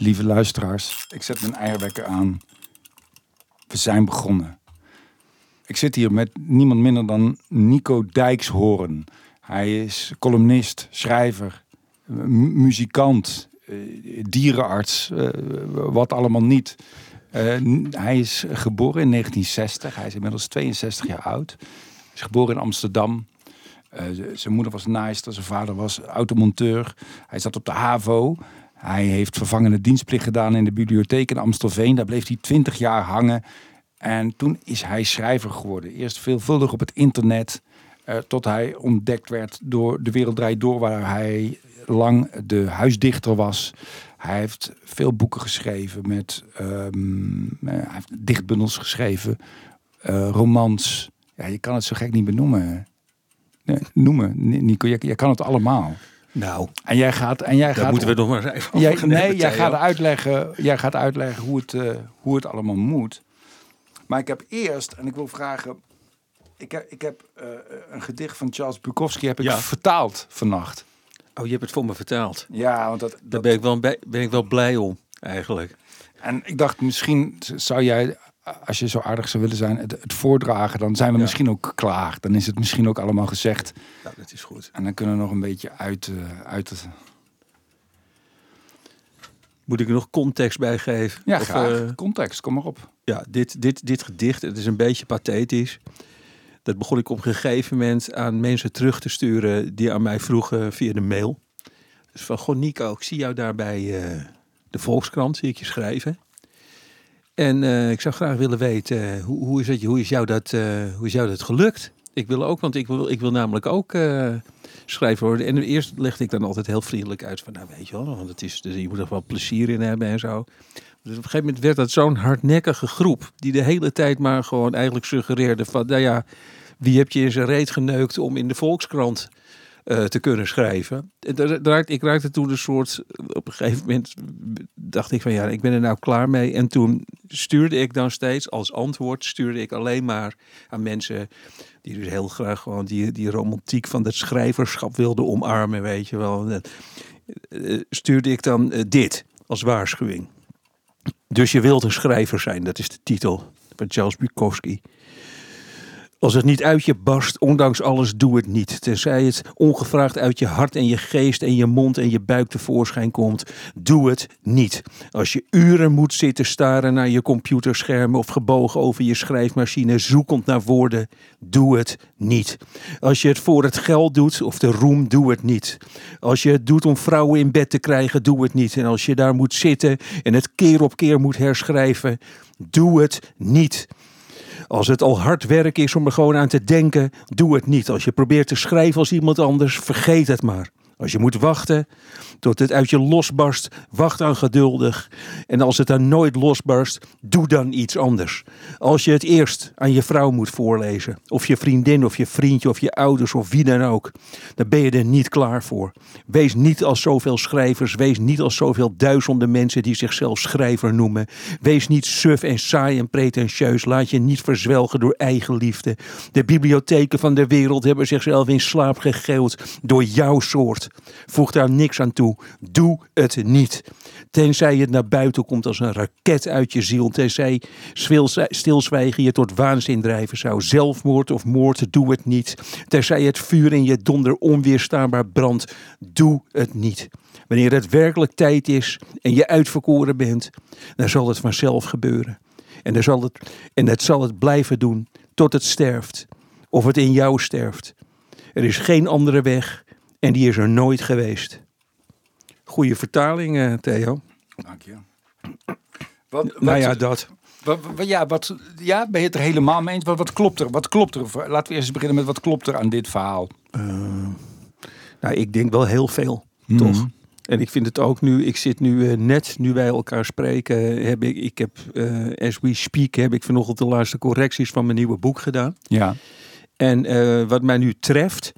Lieve luisteraars, ik zet mijn eierwekker aan. We zijn begonnen. Ik zit hier met niemand minder dan Nico Dijkshoorn. Hij is columnist, schrijver, mu- muzikant, eh, dierenarts, eh, wat allemaal niet. Eh, hij is geboren in 1960. Hij is inmiddels 62 jaar oud. Hij is geboren in Amsterdam. Zijn moeder was naaister, zijn vader was automonteur. Hij zat op de HAVO. Hij heeft vervangende dienstplicht gedaan in de bibliotheek in Amstelveen. Daar bleef hij 20 jaar hangen. En toen is hij schrijver geworden. Eerst veelvuldig op het internet. eh, tot hij ontdekt werd door De Wereld Draait Door, waar hij lang de huisdichter was. Hij heeft veel boeken geschreven met ehm, eh, hij heeft dichtbundels geschreven, eh, romans. Ja, je kan het zo gek niet benoemen. Nee, noemen, Ni- Nico. Je kan het allemaal. Nou, En jij gaat, en jij daar gaat moeten we nog maar eens even Jij, nee, hebben, jij gaat, uitleggen, jij gaat uitleggen hoe het, eh, hoe het allemaal moet. Maar ik heb eerst, en ik wil vragen. Ik heb, ik heb eh, een gedicht van Charles Bukowski heb ik Ja. vertaald vannacht. Oh, je hebt het voor me vertaald. Ja, want dat, Daar ben ik, wel, ben ik wel blij om, eigenlijk. en ik dacht misschien zou jij, als je zo aardig zou willen zijn, het, het voordragen. Dan zijn we Ja. misschien ook klaar. Dan is het misschien ook allemaal gezegd. Nou, dat is goed. En dan kunnen we nog een beetje uit, eh, uit het. Moet ik er nog context bij geven? Ja, Of, graag. eh, Context, kom maar op. ja, dit, dit, dit gedicht, het is een beetje pathetisch. Dat begon ik op een gegeven moment aan mensen terug te sturen die aan mij vroegen via de mail. Dus van, goh Nico, ik zie jou daar bij eh, de Volkskrant, zie ik je schrijven. En eh, ik zou graag willen weten, eh, hoe, hoe, is het, hoe, is jou dat, eh, hoe is jou dat gelukt? Ik wil ook, want ik wil, ik wil namelijk ook schrijver worden. En eerst legde ik dan altijd heel vriendelijk uit van, nou weet je wel, want het is, dus je moet er wel plezier in hebben en zo. Dus op een gegeven moment werd dat zo'n hardnekkige groep. Die de hele tijd maar gewoon eigenlijk suggereerde van, nou ja, wie heb je in zijn reet geneukt om in de Volkskrant eh, te kunnen schrijven. Ik raakte toen een soort, op een gegeven moment dacht ik van ja, ik ben er nou klaar mee. En toen stuurde ik dan steeds als antwoord, stuurde ik alleen maar aan mensen die dus heel graag gewoon die, die romantiek van het schrijverschap wilden omarmen, weet je wel. En, eh, stuurde ik dan eh, dit als waarschuwing. Dus je wilt een schrijver zijn, dat is de titel van Charles Bukowski. Als het niet uit je barst, ondanks alles, doe het niet. Tenzij het ongevraagd uit je hart en je geest en je mond en je buik tevoorschijn komt, doe het niet. Als je uren moet zitten staren naar je computerscherm of gebogen over je schrijfmachine, zoekend naar woorden, doe het niet. Als je het voor het geld doet of de roem, doe het niet. Als je het doet om vrouwen in bed te krijgen, doe het niet. En als je daar moet zitten en het keer op keer moet herschrijven, doe het niet. Als het al hard werk is om er gewoon aan te denken, doe het niet. Als je probeert te schrijven als iemand anders, vergeet het maar. Als je moet wachten tot het uit je losbarst, wacht dan geduldig. En als het dan nooit losbarst, doe dan iets anders. Als je het eerst aan je vrouw moet voorlezen, of je vriendin of je vriendje of je ouders of wie dan ook, dan ben je er niet klaar voor. Wees niet als zoveel schrijvers, wees niet als zoveel duizenden mensen die zichzelf schrijver noemen. Wees niet suf en saai en pretentieus, laat je niet verzwelgen door eigen liefde. De bibliotheken van de wereld hebben zichzelf in slaap gegeeld door jouw soort. Voeg daar niks aan toe. Doe het niet. Tenzij het naar buiten komt als een raket uit je ziel. Tenzij stilzwijgen je tot waanzin drijven zou. Zelfmoord of moord, doe het niet. Tenzij het vuur in je donder onweerstaanbaar brandt. Doe het niet. Wanneer het werkelijk tijd is en je uitverkoren bent, dan zal het vanzelf gebeuren. En, dan zal het, en dat zal het blijven doen tot het sterft. Of het in jou sterft. Er is geen andere weg en die is er nooit geweest. Goeie vertaling, eh, Theo. Dank je. Wat, wat, nou ja, dat. Wat, ja, wat, ja, ben je het er helemaal mee eens? Wat, wat klopt er? Wat klopt er? Laten we eerst eens beginnen met wat klopt er aan dit verhaal? Nou, ik denk wel heel veel, Mhm. toch? En ik vind het ook nu, ik zit nu eh, net, nu wij elkaar spreken, heb ik, ik heb, eh, as we speak, heb ik vanochtend de laatste correcties van mijn nieuwe boek gedaan. Ja. En eh, wat mij nu treft,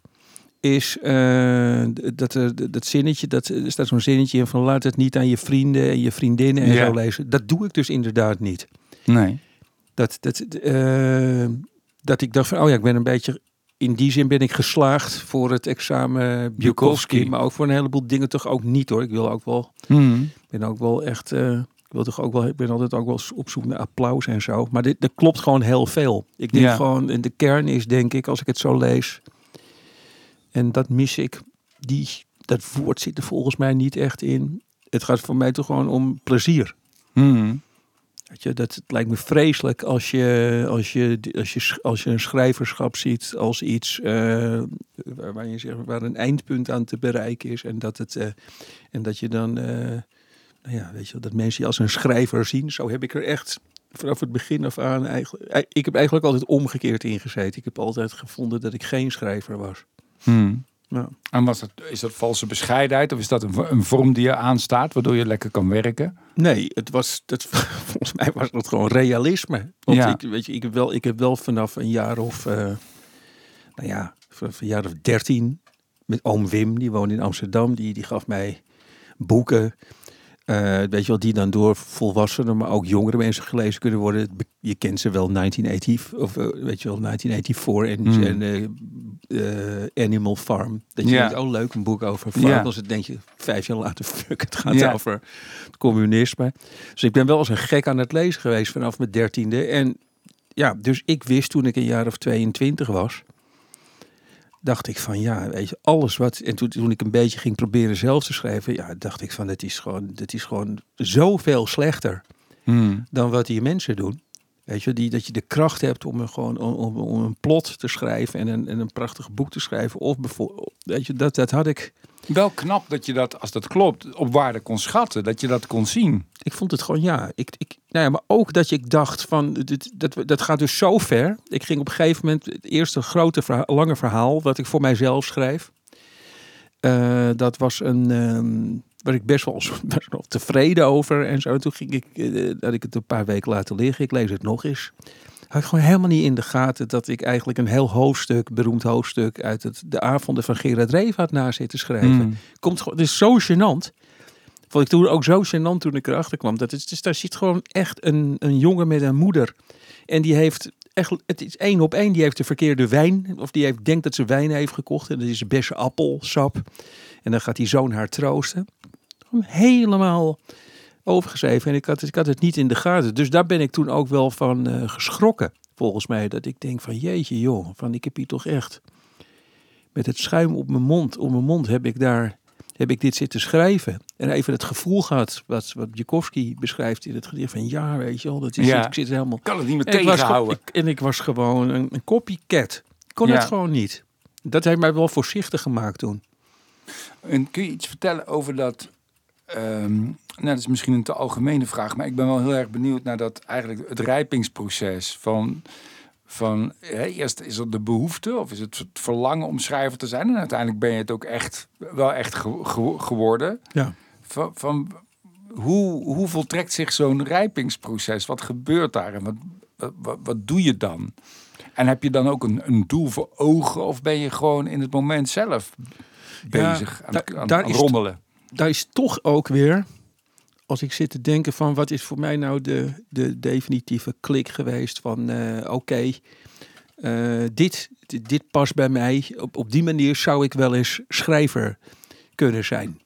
is eh, dat, dat zinnetje, dat, er staat zo'n zinnetje in van laat het niet aan je vrienden en je vriendinnen en Ja. zo lezen. Dat doe ik dus inderdaad niet. Nee. Dat, dat, eh, dat ik dacht van, oh ja, ik ben een beetje in die zin ben ik geslaagd voor het examen Bukowski. Maar ook voor een heleboel dingen toch ook niet hoor. Ik wil ook wel, Hmm. ben ook wel echt, eh, ik wil toch ook wel, ik ben altijd ook wel op zoek naar applaus en zo. Maar dit, er klopt gewoon heel veel. Ik denk Ja. gewoon, de kern is denk ik, als ik het zo lees, en dat mis ik, die, dat woord zit er volgens mij niet echt in. Het gaat voor mij toch gewoon om plezier. Hmm. Weet je, dat het lijkt me vreselijk als je, als je, als je, als je een schrijverschap ziet als iets eh, waar, waar je zegt, waar een eindpunt aan te bereiken is. En dat, het, eh, en dat je dan, eh, nou ja, weet je, dat mensen je als een schrijver zien. Zo heb ik er echt vanaf het begin af aan eigenlijk. Ik heb eigenlijk altijd omgekeerd ingezeten. Ik heb altijd gevonden dat ik geen schrijver was. Hmm. Nou, En was dat, is dat valse bescheidenheid of is dat een, een vorm die je aanstaat, waardoor je lekker kan werken? Nee, het was, het, volgens mij was het gewoon realisme. Want Ja. ik, weet je, ik, heb wel, ik heb wel vanaf een jaar of, eh, nou ja, vanaf een jaar of dertien met oom Wim, die woonde in Amsterdam, die, die gaf mij boeken. Eh, weet je wel, die dan door volwassenen, maar ook jongere mensen gelezen kunnen worden. Je kent ze wel, 1980, of eh, weet je wel, 1984 en, Hmm. en eh, Animal Farm. Dat je Ja. denkt, oh leuk, een boek over Ja. vogels. Dan denk je, vijf jaar later, fuck, het gaat Ja. over het communisme. Dus ik ben wel als een gek aan het lezen geweest vanaf mijn dertiende. En ja, dus ik wist toen ik een jaar of 22 was, dacht ik van ja, weet je, alles wat. En toen, toen ik een beetje ging proberen zelf te schrijven, ja, dacht ik van het is gewoon, het is gewoon zoveel slechter Hmm. dan wat die mensen doen. Weet je, die, dat je de kracht hebt om een, gewoon, om, om, om een plot te schrijven en een, en een prachtig boek te schrijven. Of bijvoorbeeld, weet je, dat, dat had ik. Wel knap dat je dat, als dat klopt, op waarde kon schatten. Dat je dat kon zien. Ik vond het gewoon, ja. Ik, ik, nou ja maar ook dat ik dacht van, dat, dat gaat dus zo ver. Ik ging op een gegeven moment, het eerste grote, lange verhaal, wat ik voor mijzelf schreef. eh, dat was een, ehm waar ik best wel, best wel tevreden over en zo. Toen ging ik, eh, dat ik het een paar weken laten liggen. Ik lees het nog eens. Had ik gewoon helemaal niet in de gaten dat ik eigenlijk een heel hoofdstuk, beroemd hoofdstuk uit het, de avonden van Gerard Reven had na zitten schrijven Hmm. komt gewoon, het is zo gênant. Vond ik toen ook zo gênant toen ik erachter kwam. Dat is, dus daar zit gewoon echt een, een jongen met een moeder. En die heeft echt, het is één op één, die heeft de verkeerde wijn. Of die heeft, denkt dat ze wijn heeft gekocht. En dat is beste appelsap. En dan gaat die zoon haar troosten. Helemaal overgeschreven. En ik had, het- ik had het niet in de gaten. Dus daar ben ik toen ook wel van eh, geschrokken. Volgens mij. Dat ik denk van jeetje joh. Van ik heb hier toch echt met het schuim op mijn mond, op mijn mond heb ik daar heb ik dit zitten schrijven. En even het gevoel gehad, wat, wat Bukowski beschrijft in het gedicht van ja, weet je wel, dat is Ja. het, ik zit helemaal... Ik kan het niet meer tegenhouden. ik, en ik was gewoon een, een copycat. Ik kon Ja. het gewoon niet. Dat heeft mij wel voorzichtig gemaakt toen. En kun je iets vertellen over dat... ehm, nou, dat is misschien een te algemene vraag, maar ik ben wel heel erg benieuwd naar dat eigenlijk het rijpingsproces van... Van hè, eerst is er de behoefte of is het het verlangen om schrijver te zijn en uiteindelijk ben je het ook echt wel echt ge- ge- geworden. Ja. Van, van hoe, hoe voltrekt zich zo'n rijpingsproces? Wat gebeurt daar en wat, wat, wat, doe je dan? En heb je dan ook een, een doel voor ogen of ben je gewoon in het moment zelf bezig aan, daar- aan, daar aan is rommelen? Daar is toch ook weer, als ik zit te denken van wat is voor mij nou de, de definitieve klik geweest van eh, oké, eh, dit, dit, past bij mij. Op, op die manier zou ik wel eens schrijver kunnen zijn.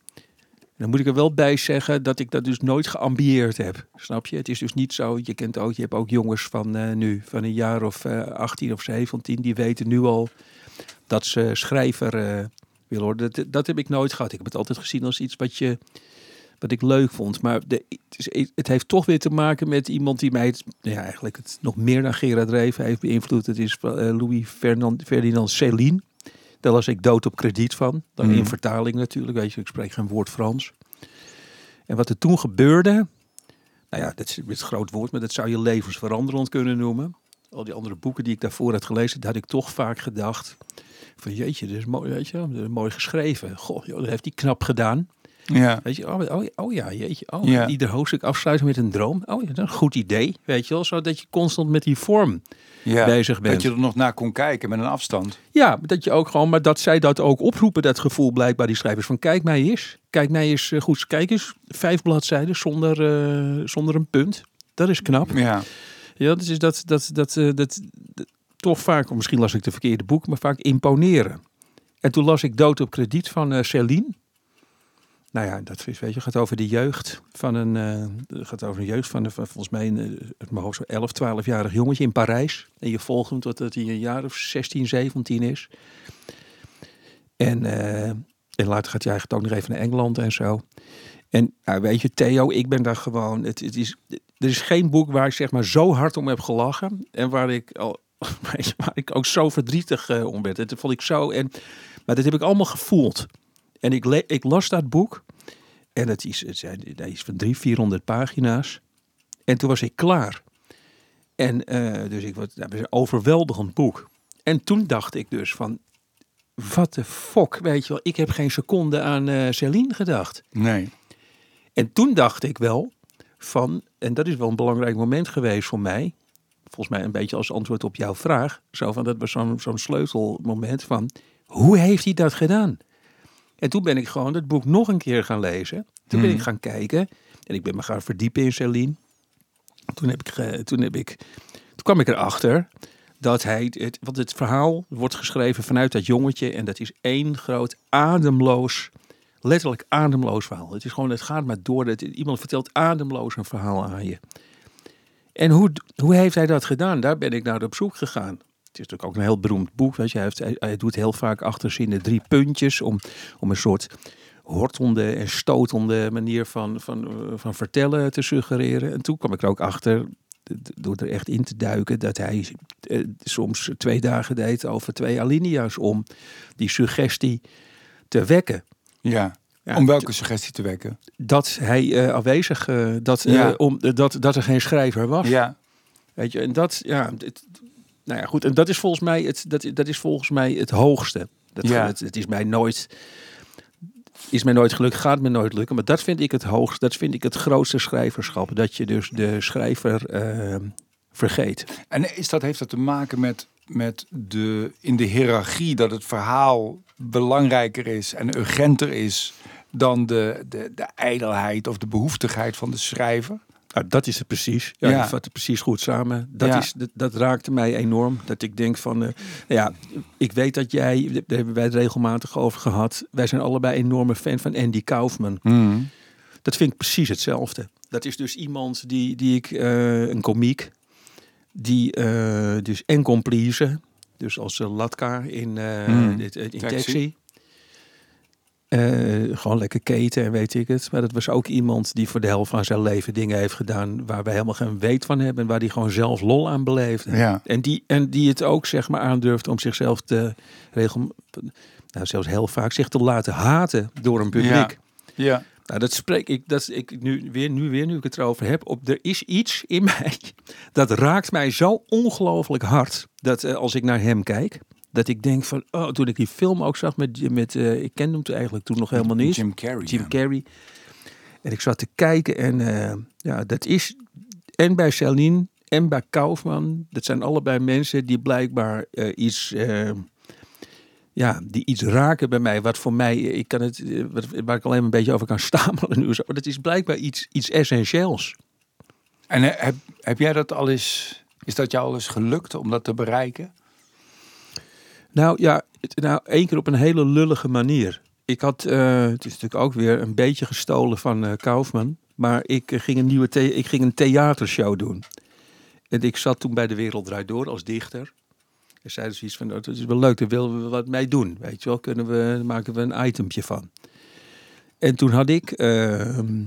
Dan moet ik er wel bij zeggen dat ik dat dus nooit geambieerd heb. Snap je? Het is dus niet zo. Je kent ook, je hebt ook jongens van eh, nu, van een jaar of eh 18 of 17, die weten nu al dat ze schrijver willen worden. Dat, dat heb ik nooit gehad. Ik heb het altijd gezien als iets wat je wat ik leuk vond. Maar de, het, heeft toch weer te maken met iemand die mij het, ja, eigenlijk het nog meer dan Gerard Reven heeft beïnvloed. Het is eh, Louis Fernand, Ferdinand Céline. Daar las ik dood op krediet van. Dan Mhm. in vertaling natuurlijk. Weet je, ik spreek geen woord Frans. En wat er toen gebeurde. Nou ja, dat is het groot woord, maar dat zou je levensveranderend kunnen noemen. Al die andere boeken die ik daarvoor had gelezen, daar had ik toch vaak gedacht. Van jeetje, dit is mooi, weet je, wel, dit is mooi geschreven. Goh, joh, dat heeft hij knap gedaan. Ja. Weet je, oh, oh, oh ja, jeetje. Oh, Ja. Ieder hoofdstuk afsluiten met een droom. Oh ja, dat een goed idee. Weet je wel, zodat je constant met die vorm ja. bezig bent. Dat je er nog naar kon kijken met een afstand. Ja, dat je ook gewoon, maar dat zij dat ook oproepen, dat gevoel blijkbaar, die schrijvers. Van kijk mij eens, kijk mij eens eh, goed. Kijk eens, vijf bladzijden zonder, eh, zonder een punt. Dat is knap. Ja. Ja, dus is dat, dat, dat, eh, dat, dat- toch vaak, misschien las ik de verkeerde boek, maar vaak imponeren. En toen las ik Dood op krediet van uh, Céline. Nou ja, dat is, weet je, gaat over de jeugd van een, uh, gaat over een jeugd van, de, van volgens mij een, het mijn hoofd, zo 11, 12-jarig jongetje in Parijs. En je volgt hem totdat hij een jaar of 16, 17 is. En, uh, en later gaat hij eigenlijk ook nog even naar Engeland en zo. En nou, weet je, Theo, ik ben daar gewoon. Het, het is, er is geen boek waar ik zeg maar zo hard om heb gelachen. En waar ik, al, waar ik ook zo verdrietig uh, om werd. Dat vond ik zo. En, maar dat heb ik allemaal gevoeld. En ik, le, ik las dat boek. En het is, het is van drie, 400 pagina's. En toen was ik klaar. En uh, dus ik was nou, een overweldigend boek. En toen dacht ik dus van, wat de fok, weet je wel. Ik heb geen seconde aan uh, Celine gedacht. Nee. En toen dacht ik wel van, en dat is wel een belangrijk moment geweest voor mij. Volgens mij een beetje als antwoord op jouw vraag. Zo van, dat was zo'n zo'n sleutelmoment van, hoe heeft hij dat gedaan? En toen ben ik gewoon het boek nog een keer gaan lezen. Toen ben ik gaan kijken. En ik ben me gaan verdiepen in Celine. Toen, heb ik, toen, heb ik, toen kwam ik erachter dat hij, het, want het verhaal wordt geschreven vanuit dat jongetje. En dat is één groot ademloos, letterlijk ademloos verhaal. Het is gewoon, het gaat maar door. Het, iemand vertelt ademloos een verhaal aan je. En hoe, hoe heeft hij dat gedaan? Daar ben ik naar op zoek gegaan. Het is natuurlijk ook een heel beroemd boek. Weet je. Hij, hij, doet heel vaak achterzinnen drie puntjes om, om een soort hortende en stotende manier van, van, van vertellen te suggereren. En toen kwam ik er ook achter, door er echt in te duiken, dat hij eh, soms twee dagen deed over twee alinea's om die suggestie te wekken. Ja. Ja, om welke suggestie te wekken? Dat hij uh, afwezig, uh, dat, ja. uh, om, dat, dat er geen schrijver was. Ja. Weet je, en dat, ja, nou ja, goed. En dat is volgens mij het, dat, dat is volgens mij het hoogste. Dat, Ja. het, het is mij nooit, is mij nooit gelukt, gaat me nooit lukken. Maar dat vind ik het hoogste, dat vind ik het grootste schrijverschap. Dat je dus de schrijver eh, vergeet. En is dat, heeft dat te maken met, met de, in de hiërarchie dat het verhaal belangrijker is en urgenter is dan de, de, de ijdelheid of de behoeftigheid van de schrijver? Nou, dat is het precies. Ja, Ja. Je vat het precies goed samen. Dat, Ja. is, dat, dat raakte mij enorm. Dat ik denk van, eh, ja, ik weet dat jij, daar hebben wij het regelmatig over gehad. Wij zijn allebei enorme fan van Andy Kaufman. Dat vind ik precies hetzelfde. Dat is dus iemand die, die ik, eh, een komiek, die eh, dus en kon pleasen. Dus als uh, Latka in, eh, Hmm. dit, in Taxi. taxi. Eh, gewoon lekker keten en weet ik het. Maar dat was ook iemand die voor de helft van zijn leven dingen heeft gedaan waar wij helemaal geen weet van hebben. En waar die gewoon zelf lol aan beleefde. Ja. En, die, en die het ook zeg maar aandurft om zichzelf te regel, nou zelfs heel vaak zich te laten haten door een publiek. Ja. Ja. Nou, dat spreek ik, dat ik nu weer, nu weer, nu ik het erover heb. Op, er is iets in mij dat raakt mij zo ongelooflijk hard. Dat eh, als ik naar hem kijk, dat ik denk van, oh, toen ik die film ook zag met, met eh, ik kende hem toen eigenlijk toen nog helemaal niet. Jim Carrey. Jim ja. Carrey. En ik zat te kijken en eh, ja, dat is en bij Celine en bij Kaufman. Dat zijn allebei mensen die blijkbaar iets, ja, die iets raken bij mij. Wat voor mij, ik kan het, eh, waar ik alleen een beetje over kan stamelen nu. Maar dat is blijkbaar iets, iets essentieels. En eh, heb, heb jij dat al eens, is dat jou al eens gelukt om dat te bereiken? Nou ja, nou één keer op een hele lullige manier. Ik had, eh, het is natuurlijk ook weer een beetje gestolen van Kaufman. Maar ik ging een nieuwe, ik ging een theatershow doen. En ik zat toen bij De Wereld Draait Door als dichter. En zeiden ze iets van, "Oh, dat is wel leuk, daar willen we wat mee doen. Weet je wel, kunnen we, maken we een itempje van. En toen had ik, ehm,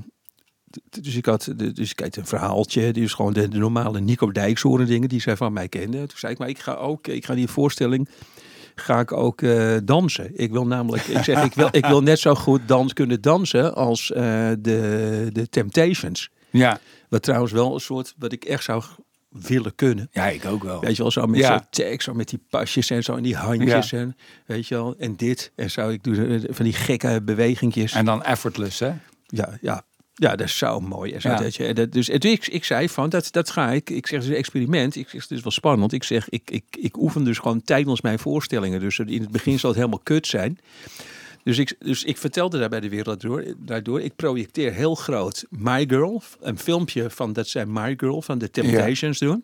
dus ik had, dus ik had een verhaaltje, die is gewoon de, de normale Nico Dijkshoorn dingen die zij van mij kenden. Toen zei ik, maar ik ga ook, ik ga die voorstelling, ga ik ook eh, dansen. Ik wil namelijk, ik zeg, ik wil, ik wil net zo goed dans kunnen dansen als eh, de, de Temptations. Ja. Wat trouwens wel een soort, wat ik echt zou willen kunnen. Ja, ik ook wel. Weet je wel, zo met Ja. zo'n zo met die pasjes en zo en die handjes en weet je wel, en dit. En zou ik doen eh, van die gekke bewegingjes. En dan effortless, hè? Ja, ja. Ja, dat is zo mooi. Zo, Ja. dat je, dat, dus toen ik, ik zei van, dat, dat ga ik. Ik zeg, het is een experiment. Ik zeg, het is wel spannend. Ik zeg, ik, ik, ik oefen dus gewoon tijdens mijn voorstellingen. Dus in het begin zal het helemaal kut zijn. Dus ik, dus ik vertelde daar bij de wereld door, daardoor. Ik projecteer heel groot My Girl. Een filmpje van dat zij My Girl van de Temptations doen.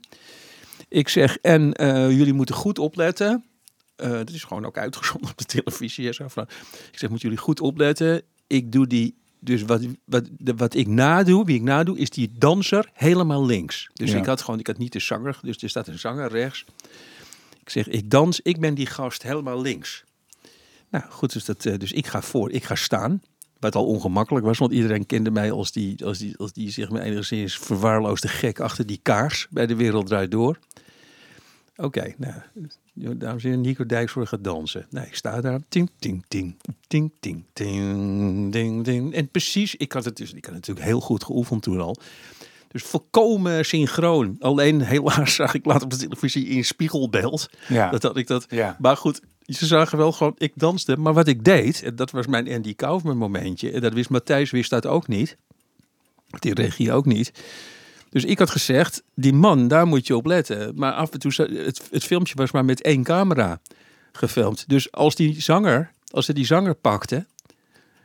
Ik zeg, en eh, jullie moeten goed opletten. Eh dat is gewoon ook uitgezonden op de televisie. en Zo. Ik zeg, moeten jullie goed opletten. Ik doe die, dus wat, wat, wat ik nadoe, wie ik nadoe, is die danser helemaal links. Dus Ja. ik had gewoon, ik had niet de zanger, dus er staat een zanger rechts. Ik zeg, ik dans, ik ben die gast helemaal links. Nou goed, dus, dat, eh, dus ik ga voor, ik ga staan. Wat al ongemakkelijk was, want iedereen kende mij als die, als die, als die zeg maar enigszins verwaarloosde gek achter die kaars bij de wereld draait door. Oké, nou, dames en heren, Nico Dijksvoort gaat dansen. Nee, ik sta daar. Ting, ting, ting, ting, ting, ting, ding, ding. En precies, ik had het dus, ik had natuurlijk heel goed geoefend toen al. Dus volkomen synchroon. Alleen helaas zag ik later op de televisie in spiegelbeeld. Ja. Dat had ik dat. Ja. Maar goed, ze zagen wel gewoon, ik danste. Maar wat ik deed, en dat was mijn Andy Kaufman momentje. En dat wist Matthijs, wist dat ook niet. Die regie ook niet. Dus ik had gezegd, die man, daar moet je op letten. Maar af en toe, het, het filmpje was maar met één camera gefilmd. Dus als die zanger, als ze die zanger pakte.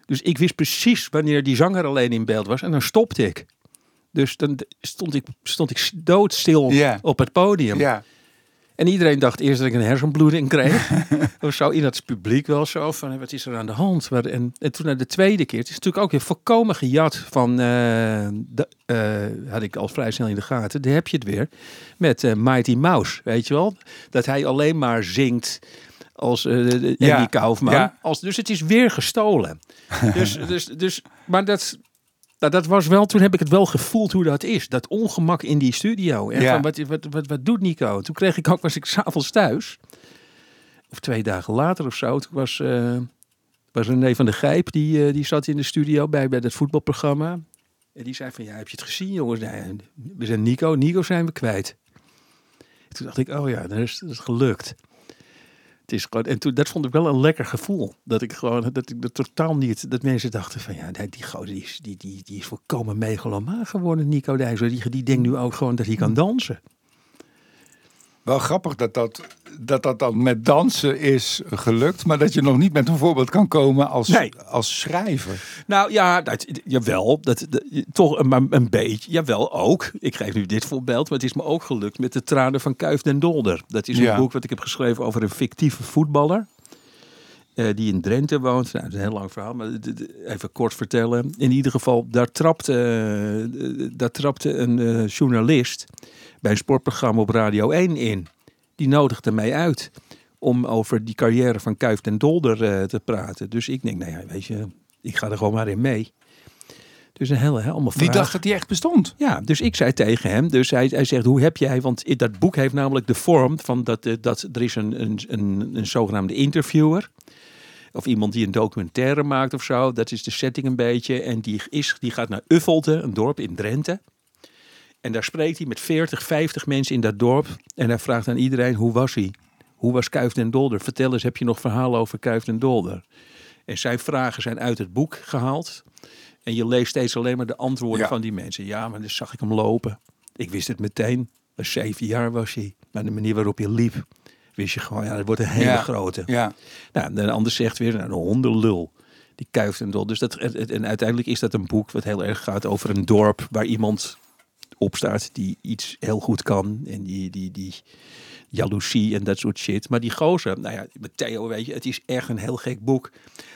Dus ik wist precies wanneer die zanger alleen in beeld was. En dan stopte ik. Dus dan stond ik, stond ik doodstil op het podium. Ja. En iedereen dacht eerst dat ik een hersenbloeding kreeg. of zo in het publiek wel zo van, wat is er aan de hand? Maar, en, en toen naar de tweede keer, het is natuurlijk ook weer volkomen gejat van, eh, de, eh, had ik al vrij snel in de gaten, daar heb je het weer, met eh, Mighty Mouse, weet je wel? Dat hij alleen maar zingt als Ja, Andy Kaufman. ja. Als, dus het is weer gestolen. dus, dus, dus, maar dat... Nou, dat was wel, toen heb ik het wel gevoeld hoe dat is. Dat ongemak in die studio. En Ja. van, wat, wat, wat, wat doet Nico? Toen kreeg ik ook, was ik s'avonds thuis. Of twee dagen later of zo. Toen was, eh was René van der Gijp, die, eh, die zat in de studio bij, bij dat voetbalprogramma. En die zei van, ja, heb je het gezien jongens? Nee, we zijn Nico, Nico zijn we kwijt. Toen dacht ik, oh ja, is, dat is gelukt. Het is gewoon, en toen, dat vond ik wel een lekker gevoel. Dat ik gewoon, dat ik dat totaal niet, dat mensen dachten van, ja, die, gozer, die is, die, die, die is volkomen megalomaan geworden, Nico Dijzer. Die, die denkt nu ook gewoon dat hij kan dansen. Wel grappig dat dat, dat dat dan met dansen is gelukt, maar dat je nog niet met een voorbeeld kan komen als, Nee. als schrijver. Nou ja, dat, jawel, dat, dat, toch een, maar een beetje, jawel ook. Ik geef nu dit voorbeeld, maar het is me ook gelukt met de tranen van Kuif den Dolder. Dat is een Ja. boek wat ik heb geschreven over een fictieve voetballer. Eh, die in Drenthe woont. Nou, dat is een heel lang verhaal, maar even kort vertellen. In ieder geval, daar trapte, eh, daar trapte een eh, journalist bij een sportprogramma op Radio 1 in. Die nodigde mij uit om over die carrière van Kuif den Dolder te praten. Dus ik denk, nou ja, weet je, ik ga er gewoon maar in mee. Dus een hele, helemaal Die vraag. dacht dat die echt bestond. Ja, dus ik zei tegen hem, dus hij, hij zegt, hoe heb jij, want dat boek heeft namelijk de vorm van dat, eh, dat er is een, een, een, een zogenaamde interviewer. Of iemand die een documentaire maakt of zo. Dat is de setting een beetje. En die, is, die gaat naar Uffelte, een dorp in Drenthe. En daar spreekt hij met 40, 50 mensen in dat dorp. En hij vraagt aan iedereen, hoe was hij? Hoe was Kuif den Dolder? Vertel eens, heb je nog verhalen over Kuif den Dolder? En zijn vragen zijn uit het boek gehaald. En je leest steeds alleen maar de antwoorden Ja. van die mensen. Ja, maar dan zag ik hem lopen. Ik wist het meteen. Was zeven jaar was hij. Maar de manier waarop je liep, wist je gewoon, ja, dat wordt een hele Ja. grote. Ja. Nou, en de ander zegt weer, nou, een hondenlul. Die kuift en dol. Dus dat, en, uiteindelijk is dat een boek wat heel erg gaat over een dorp waar iemand op staat die iets heel goed kan. En die, die, die jaloezie en dat soort shit. Maar die gozer, nou ja, met Theo weet je, het is echt een heel gek boek.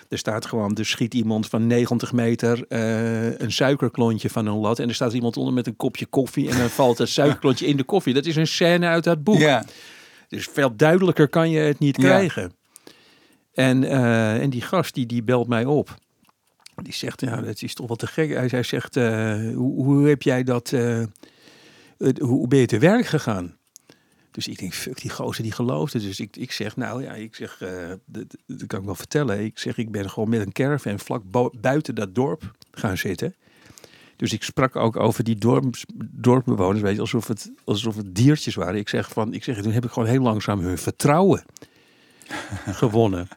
Er staat gewoon, er schiet iemand van 90 meter eh, een suikerklontje van een lat. En er staat iemand onder met een kopje koffie. En dan valt het suikerklontje in de koffie. Dat is een scène uit dat boek. Ja. Dus veel duidelijker kan je het niet Ja. krijgen. En, eh, en die gast die, die belt mij op. Die zegt, ja, dat is toch wel te gek. Hij, hij zegt, eh, hoe, hoe heb jij dat, hoe ben je te werk gegaan? Dus ik denk, fuck, die gozer die geloofde. Dus ik, ik zeg, nou ja, ik zeg, eh, dat, dat kan ik wel vertellen. Ik zeg, ik ben gewoon met een caravan vlak buiten dat dorp gaan zitten. Dus ik sprak ook over die dorps, dorpbewoners, weet je, alsof het, alsof het diertjes waren. Ik zeg van, ik zeg, toen heb ik gewoon heel langzaam hun vertrouwen gewonnen.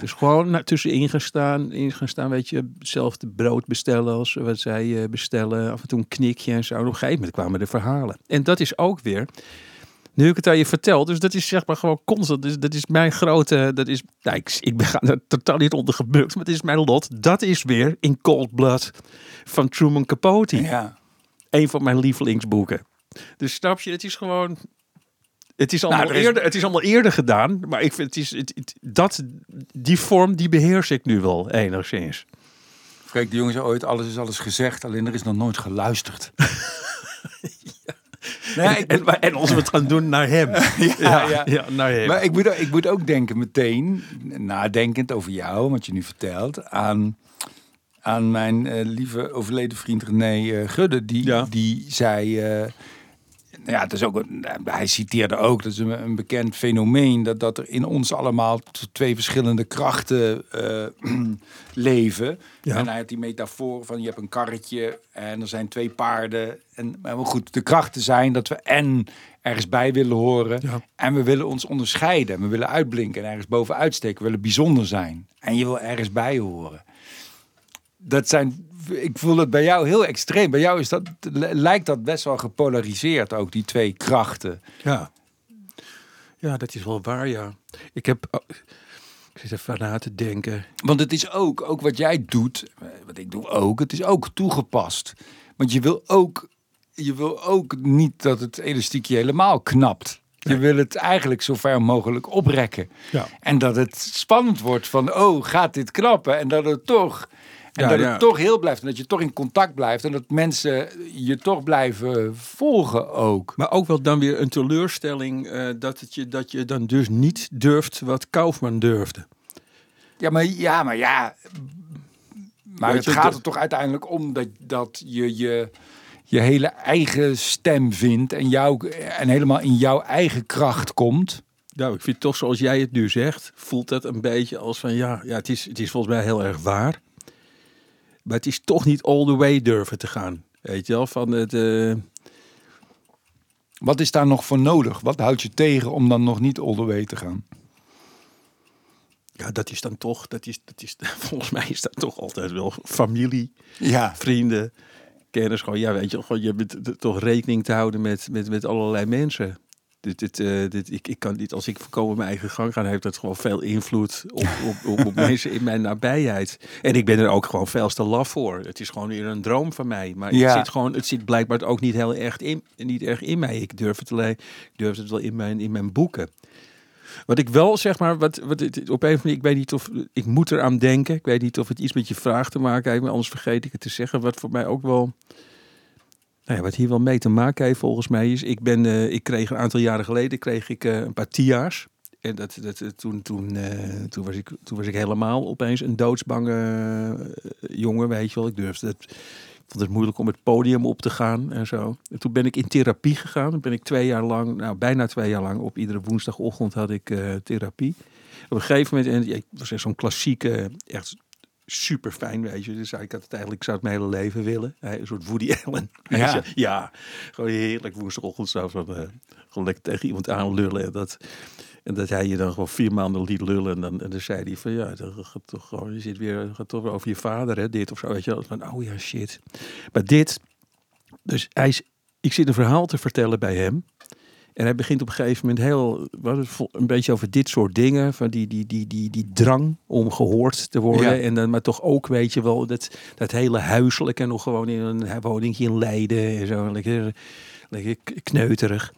Dus gewoon na- tussenin gaan staan, in gaan staan, weet je, hetzelfde brood bestellen als wat zij eh, bestellen. Af en toe een knikje en zo. En op een gegeven moment kwamen de verhalen. En dat is ook weer, nu ik het aan je vertel, dus dat is zeg maar gewoon constant. Dus dat is mijn grote, dat is, nou, ik, ik ben er totaal niet onder gebukt, maar het is mijn lot. Dat is weer in Cold Blood van Truman Capote Ja. een van mijn lievelingsboeken. Dus snap je, het is gewoon. Het is, allemaal Nou, er is- eerder, het is allemaal eerder gedaan, maar ik vind het is, het, het- dat, die vorm die beheers ik nu wel enigszins. Freek de jongen zei ooit, alles is alles gezegd, alleen er is nog nooit geluisterd. Nee, ik En, en we het gaan doen naar hem. Ja, ja. ja, naar hem. Maar ik moet, ik moet ook denken meteen, nadenkend over jou, wat je nu vertelt, aan, aan mijn eh, lieve overleden vriend René eh, Gudde. Die, die zei, eh, nou ja, het is ook een, hij citeerde ook, dat is een, een bekend fenomeen, dat, dat er in ons allemaal twee verschillende krachten eh, leven. Ja. En hij had die metafoor van je hebt een karretje en er zijn twee paarden. En, maar goed, de krachten zijn dat we en ergens bij willen horen Ja. en we willen ons onderscheiden. We willen uitblinken en ergens bovenuit steken. We willen bijzonder zijn. En je wil ergens bij horen. Dat zijn, ik voel het bij jou heel extreem. Bij jou is dat, lijkt dat best wel gepolariseerd, ook die twee krachten. Ja. ja, dat is wel waar, ja. Ik heb... oh, ik zit even na te denken. Want het is ook, ook wat jij doet, eh, wat ik doe ook, het is ook toegepast. Want je wil ook, je wil ook niet dat het elastiekje helemaal knapt. Je wil het eigenlijk zo ver mogelijk oprekken. Ja. En dat het spannend wordt van, oh, gaat dit knappen? En dat het toch, en Ja, dat het toch heel blijft. En dat je toch in contact blijft. En dat mensen je toch blijven volgen ook. Maar ook wel dan weer een teleurstelling eh, dat, het je, dat je dan dus niet durft wat Kaufman durfde. Ja, maar ja, maar ja. Maar het gaat er toch uiteindelijk om dat, dat je, je je hele eigen stem vindt en, jou, en helemaal in jouw eigen kracht komt. Nou, ik vind toch zoals jij het nu zegt, voelt dat een beetje als van ja, ja het, is, het is volgens mij heel erg waar. Maar het is toch niet all the way durven te gaan. Weet je wel, van het... eh, Wat is daar nog voor nodig? Wat houdt je tegen om dan nog niet all the way te gaan? ja, dat is dan toch, dat is, dat is, volgens mij is dat toch altijd wel familie, Ja, vrienden, kennis. Gewoon, ja, weet je, gewoon, je hebt toch rekening te houden met, met, met allerlei mensen. Dit, dit, eh, dit, ik, ik kan niet, als ik voorkomen mijn eigen gang ga, dan heeft dat gewoon veel invloed op, op, op, op mensen in mijn nabijheid. En ik ben er ook gewoon veel te laf voor. Het is gewoon weer een droom van mij. Maar Ja. het, zit gewoon, het zit blijkbaar ook niet heel erg in, niet erg in mij. Ik durf het, alleen, ik durf het wel in mijn, in mijn boeken. Wat ik wel zeg maar, wat, wat het, op een of andere manier, ik weet niet of ik moet eraan denken. Ik weet niet of het iets met je vraag te maken heeft, maar anders vergeet ik het te zeggen. Wat voor mij ook wel, nou wat hier wel mee te maken heeft volgens mij is, ik ben, eh, ik kreeg een aantal jaren geleden kreeg ik eh, een paar tia's. En dat, dat, eh, toen, toen, toen, was ik, toen was ik helemaal opeens een doodsbange jongen, weet je wel. Ik durfde het, ik vond het moeilijk om het podium op te gaan en zo. En toen ben ik in therapie gegaan. Ben ik twee jaar lang, nou bijna twee jaar lang, op iedere woensdagochtend had ik therapie. Op een gegeven moment, en ik was echt zo'n klassieke, echt super fijn, weet je. Dus ik had het eigenlijk, ik zou het mijn hele leven willen. Eh, Een soort Woody Allen. Ja. je. ja, gewoon heerlijk woensdagochtend zo van, eh, gewoon lekker tegen iemand aanlullen. En dat, en dat hij je dan gewoon vier maanden liet lullen. En dan, en dan zei hij van, ja, dat gaat toch gewoon, je zit weer, gaat toch weer over je vader, hè, dit of zo. Weet je wel. Van, oh ja, shit. Maar dit, dus hij is, ik zit een verhaal te vertellen bij hem. En hij begint op een gegeven moment heel, wat, een beetje over dit soort dingen. Van die, die, die, die, die drang om gehoord te worden. Ja. En dan, maar toch ook, weet je wel, dat, dat hele huiselijke nog gewoon in een woningje in Leiden. En zo, lekker, lekker kneuterig.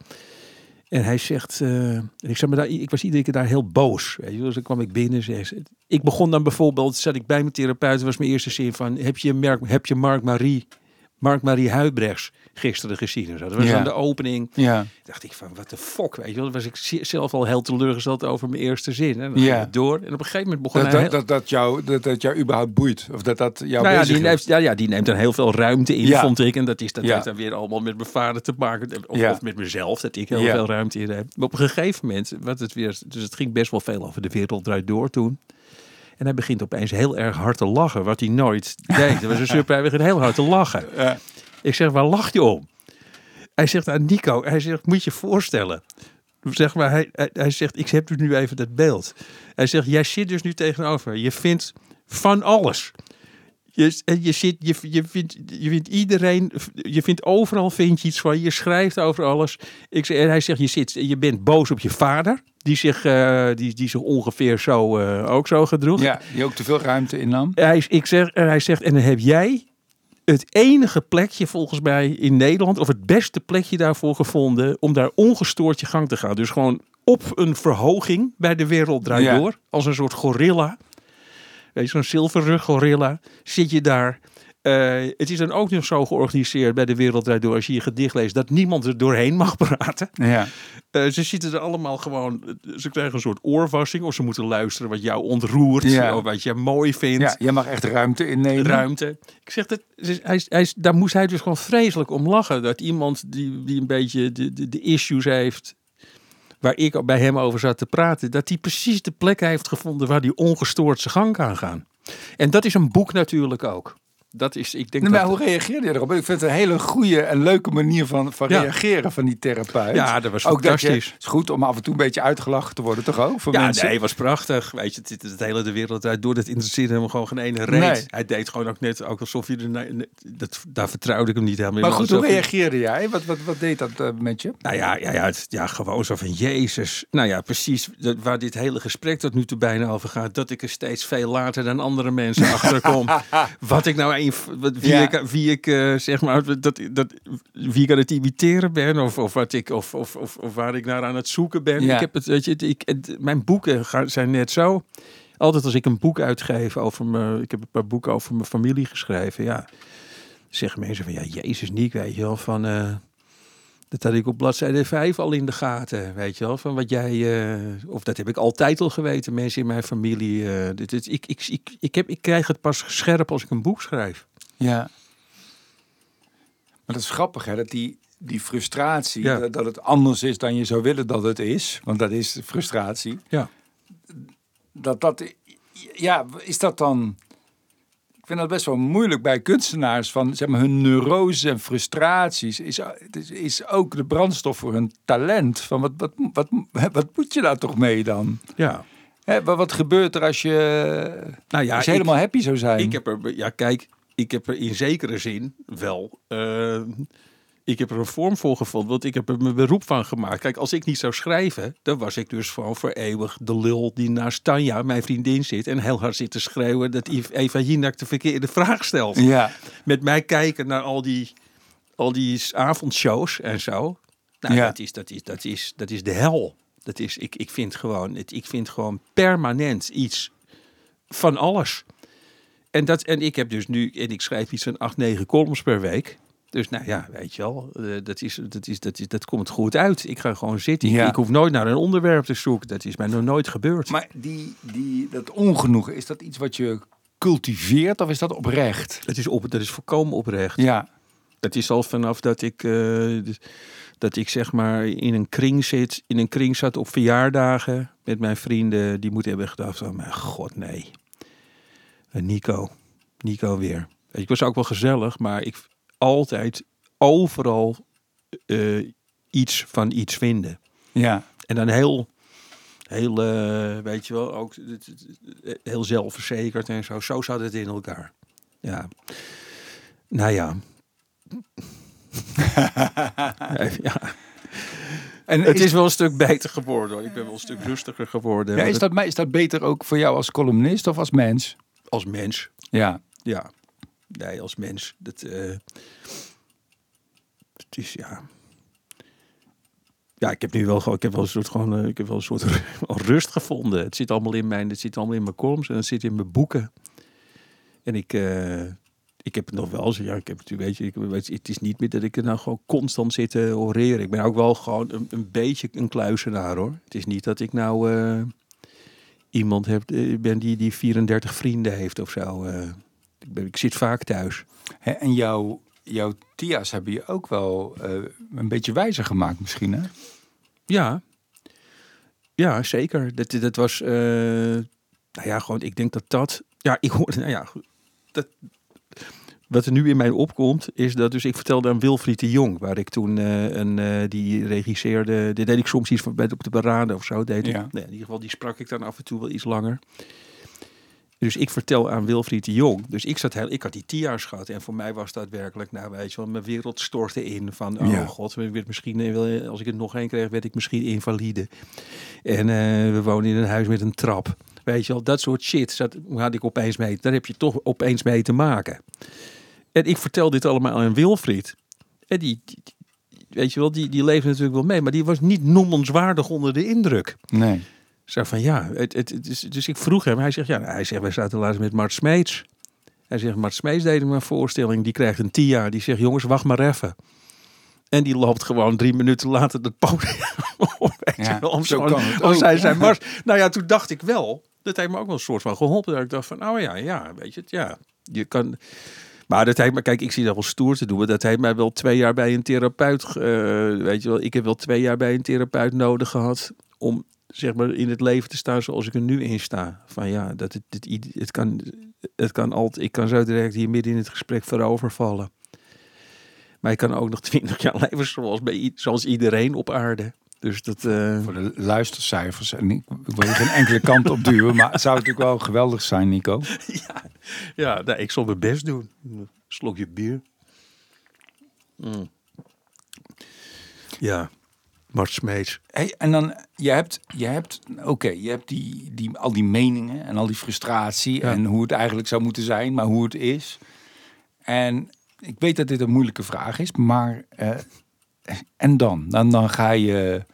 En hij zegt, eh, ik, zeg maar, daar, ik was iedere keer daar heel boos. Weet je, dus dan kwam ik binnen en zei, ze- ik begon dan bijvoorbeeld, zat ik bij mijn therapeut, was mijn eerste zin van, heb je, Mark, heb je Mark Marie, Mark Marie Huibrechts gisteren gezien? En zo. Dat was Ja. dan de opening. ja. dacht ik van, wat de fuck, weet je wel. Dan was ik zelf al heel teleurgesteld over mijn eerste zin. En dan Ja. ging het door. En op een gegeven moment begon Dat, hij... dat, dat, dat, jou, dat, dat jou überhaupt boeit. Of dat dat jou nou ja, die neemt, ja, ja, die neemt dan heel veel ruimte in, vond ik. En dat, is, dat heeft dan weer allemaal met mijn vader te maken. Of, of met mezelf, dat ik heel veel ruimte in heb. Maar op een gegeven moment, wat het weer, dus het ging best wel veel over de wereld draait door toen. En hij begint opeens heel erg hard te lachen, wat hij nooit deed. Dat was een surprise, hij begint heel hard te lachen. Ik zeg, waar lach je om? Hij zegt aan Nico, hij zegt, moet je je voorstellen. Zeg maar, hij, hij, hij zegt, ik heb dus nu even dat beeld. Hij zegt, jij zit dus nu tegenover. Je vindt van alles. Je, en je, zit, je, je, vindt, je vindt iedereen, je vindt overal vind je iets van. Je schrijft over alles. Ik, en hij zegt, je, zit, je bent boos op je vader. Die zich, eh, die, die zich ongeveer zo, eh, ook zo gedroeg. ja, die ook te veel ruimte innam. Hij, ik zeg, en hij zegt, en dan heb jij het enige plekje volgens mij in Nederland, of het beste plekje daarvoor gevonden, om daar ongestoord je gang te gaan. Dus gewoon op een verhoging bij de wereld draait Ja. door, als een soort gorilla. Weet je, zo'n zilverrug gorilla, zit je daar. Eh, het is dan ook nog zo georganiseerd bij de wereld draait door, als je je gedicht leest, dat niemand er doorheen mag praten. Ja. Eh, ze zitten er allemaal gewoon, ze krijgen een soort oorvassing, of ze moeten luisteren wat jou ontroert, Ja. of wat jij mooi vindt ja, jij mag echt ruimte innemen. ruimte. Ik zeg dat, hij, hij, daar moest hij dus gewoon vreselijk om lachen. Dat iemand die, die een beetje de, de, de issues heeft, waar ik bij hem over zat te praten, dat hij precies de plek heeft gevonden waar hij ongestoord zijn gang kan gaan. En dat is een boek natuurlijk ook. Dat is, ik denk maar dat, hoe reageerde je erop? Ik vind het een hele goede en leuke manier van, van Ja. reageren van die therapeut. Ja, dat was ook dat je, fantastisch. het is goed om af en toe een beetje uitgelachen te worden, toch ook? Voor ja, mensen? nee, was prachtig. Weet je, het, het, het hele de wereld uit door. Dat interesseerde hem gewoon geen ene reet. Nee. Hij deed gewoon ook net ook alsof je er, dat, daar vertrouwde ik hem niet helemaal. maar goed, hoe hij- reageerde jij? Wat, wat, wat deed dat eh, met je? Nou ja, ja, ja, het, ja, gewoon zo van Jezus. Nou ja, precies dat, waar dit hele gesprek tot nu toe bijna over gaat. Dat ik er steeds veel later dan andere mensen achter kom. Wat ik nou wat, wie Ja. ik, wie ik eh, zeg maar, dat, dat, wie ik aan het imiteren ben. Of, of, wat ik, of, of, of, of waar ik naar aan het zoeken ben. Ja. Ik heb het, weet je, ik, het- mijn boeken gaan, zijn net zo. Altijd als ik een boek uitgeef over me, ik heb een paar boeken over mijn familie geschreven. Ja, zeggen mensen van ja, Jezus niet, weet je wel, van. eh, dat had ik op bladzijde 5 al in de gaten, weet je wel. Van wat jij, eh, of dat heb ik altijd al geweten, mensen in mijn familie. eh, dit, dit- ik, ik, ik, ik, heb, ik krijg het pas scherp als ik een boek schrijf. Ja. Maar dat is grappig, hè? Dat die, die frustratie, Ja. dat, dat het anders is dan je zou willen dat het is. Want dat is frustratie. Ja. Dat dat, ja, is dat dan... Ik vind dat best wel moeilijk bij kunstenaars van zeg maar hun neuroses en frustraties is, is, ook de brandstof voor hun talent. Van wat, wat, wat, wat moet je daar toch mee dan? Ja. Hè, wat, wat gebeurt er als je, Nou ja, als je ik- helemaal happy zou zijn? Ik heb er, ja, kijk, ik heb er in zekere zin wel. eh, ik heb er een vorm voor gevonden, want ik heb er mijn beroep van gemaakt. Kijk, als ik niet zou schrijven, dan was ik dus gewoon voor eeuwig de lul die naast Tanja, mijn vriendin, zit en heel hard zit te schreeuwen dat Eva Jinak de verkeerde vraag stelt. ja, Met mij kijken naar al die, al die avondshows en zo. Nou, Ja. dat, is, dat, is, dat, is, dat is de hel. Dat is, ik, ik, vind gewoon, het, ik vind gewoon permanent iets van alles. En, dat, en ik heb dus nu, en ik schrijf iets van acht, negen columns per week. Dus nou ja, weet je wel, eh, dat, is, dat, is, dat, is, dat komt goed uit. Ik ga gewoon zitten. Ik- Ja. Ik, hoef nooit naar een onderwerp te zoeken. Dat is mij nog nooit gebeurd. Maar die, die, dat ongenoegen, is dat iets wat je cultiveert of is dat oprecht? het is, op, dat is volkomen oprecht. Ja, Het is al vanaf dat ik, eh, dus- dat ik zeg maar in een kring zit, in een kring zat op verjaardagen met mijn vrienden. Die moeten hebben gedacht, oh mijn god nee. Eh, Nico, Nico weer. Ik was ook wel gezellig, maar ik altijd overal eh, iets van iets vinden. ja. En dan heel, heel eh, weet je wel, ook het- heel zelfverzekerd en zo. Zo zat het in elkaar. Ja. Nou ja. ja. En Het is wel een stuk beter geworden. hoor. Ik ben wel een stuk rustiger geworden. ja, is, dat, is dat beter ook voor jou als columnist of als mens? Als mens. Ja, Ja. Nee, als mens. Dat, eh, het is ja. Ja, ik heb nu wel ik heb wel een soort gewoon, eh, ik heb wel een soort rust gevonden. Het zit allemaal in mijn, het zit allemaal in mijn columns en het zit in mijn boeken. En ik, eh, ik heb het nog wel zo, ja, ik heb het, weet je, ik, het is niet meer dat ik er nou gewoon constant zit te oreren. Ik ben ook wel gewoon een, een beetje een kluisenaar hoor. Het is niet dat ik nou iemand heb, ben die, die 34 vrienden heeft of zo. Ik, zit vaak thuis. En jouw, jouw Tia's hebben je ook wel eh, een beetje wijzer gemaakt misschien, hè? Ja, ja zeker. Dat, dat was, eh, nou ja, gewoon, ik denk dat dat, ja, ik hoorde, nou ja, goed, dat, wat er nu in mij opkomt, is dat, dus ik vertelde aan Wilfried de Jong, waar ik toen eh, een, die regisseerde, dit deed ik soms iets van op de parade of zo, deed. Ja. Nee, in ieder geval, die sprak ik dan af en toe wel iets langer. Dus ik vertel aan Wilfried de Jong. Dus ik, zat heel, ik had die tia's gehad. En voor mij was dat werkelijk, nou weet je wel, mijn wereld stortte in. Van, oh Ja. god, ik werd misschien, eh, als ik het nog één kreeg, werd ik misschien invalide. En eh, we wonen in een huis met een trap. Weet je wel, dat soort shit zat, had ik opeens mee. Daar heb je toch opeens mee te maken. En ik vertel dit allemaal aan Wilfried. En die, die- die- weet je wel, die, die leefde natuurlijk wel mee. Maar die was niet noemenswaardig onder de indruk. Nee. Zo van ja, het, het, het is, dus ik vroeg hem. Hij zegt ja, hij zegt wij zaten laatst met Mart Smeets. Hij zegt Mart Smeets deed hem een voorstelling. Die krijgt een TIA. Die zegt jongens wacht maar even. En die loopt gewoon drie minuten later het podium Ja, om zo kan het om zijn, zijn mars. Nou ja, toen dacht ik wel. Dat heeft me ook wel een soort van geholpen. Dat ik dacht van, oh ja, ja, weet je het, ja. Je kan... Maar dat heeft me, kijk, ik zie dat wel stoer te doen. Maar dat heeft mij wel twee jaar bij een therapeut. eh, weet je wel, ik heb wel twee jaar bij een therapeut nodig gehad. Om zeg maar in het leven te staan zoals ik er nu in sta. Van ja, dat het, het, het kan, het kan altijd, ik kan zo direct hier midden in het gesprek voorovervallen. Maar ik kan ook nog twintig jaar leven zoals, bij, zoals iedereen op aarde. Dus dat. eh, Voor de luistercijfers. En ik, wil geen enkele kant op duwen. Maar het zou natuurlijk wel geweldig zijn, Nico. ja, ja nou, ik zal mijn best doen. Slokje bier. Mm. Ja, Mart Smeets. Hey, en dan, je hebt, je hebt oké, je hebt die, die, al die meningen en al die frustratie Ja. en hoe het eigenlijk zou moeten zijn, maar hoe het is. En ik weet dat dit een moeilijke vraag is, maar eh, en dan? dan? Dan ga je,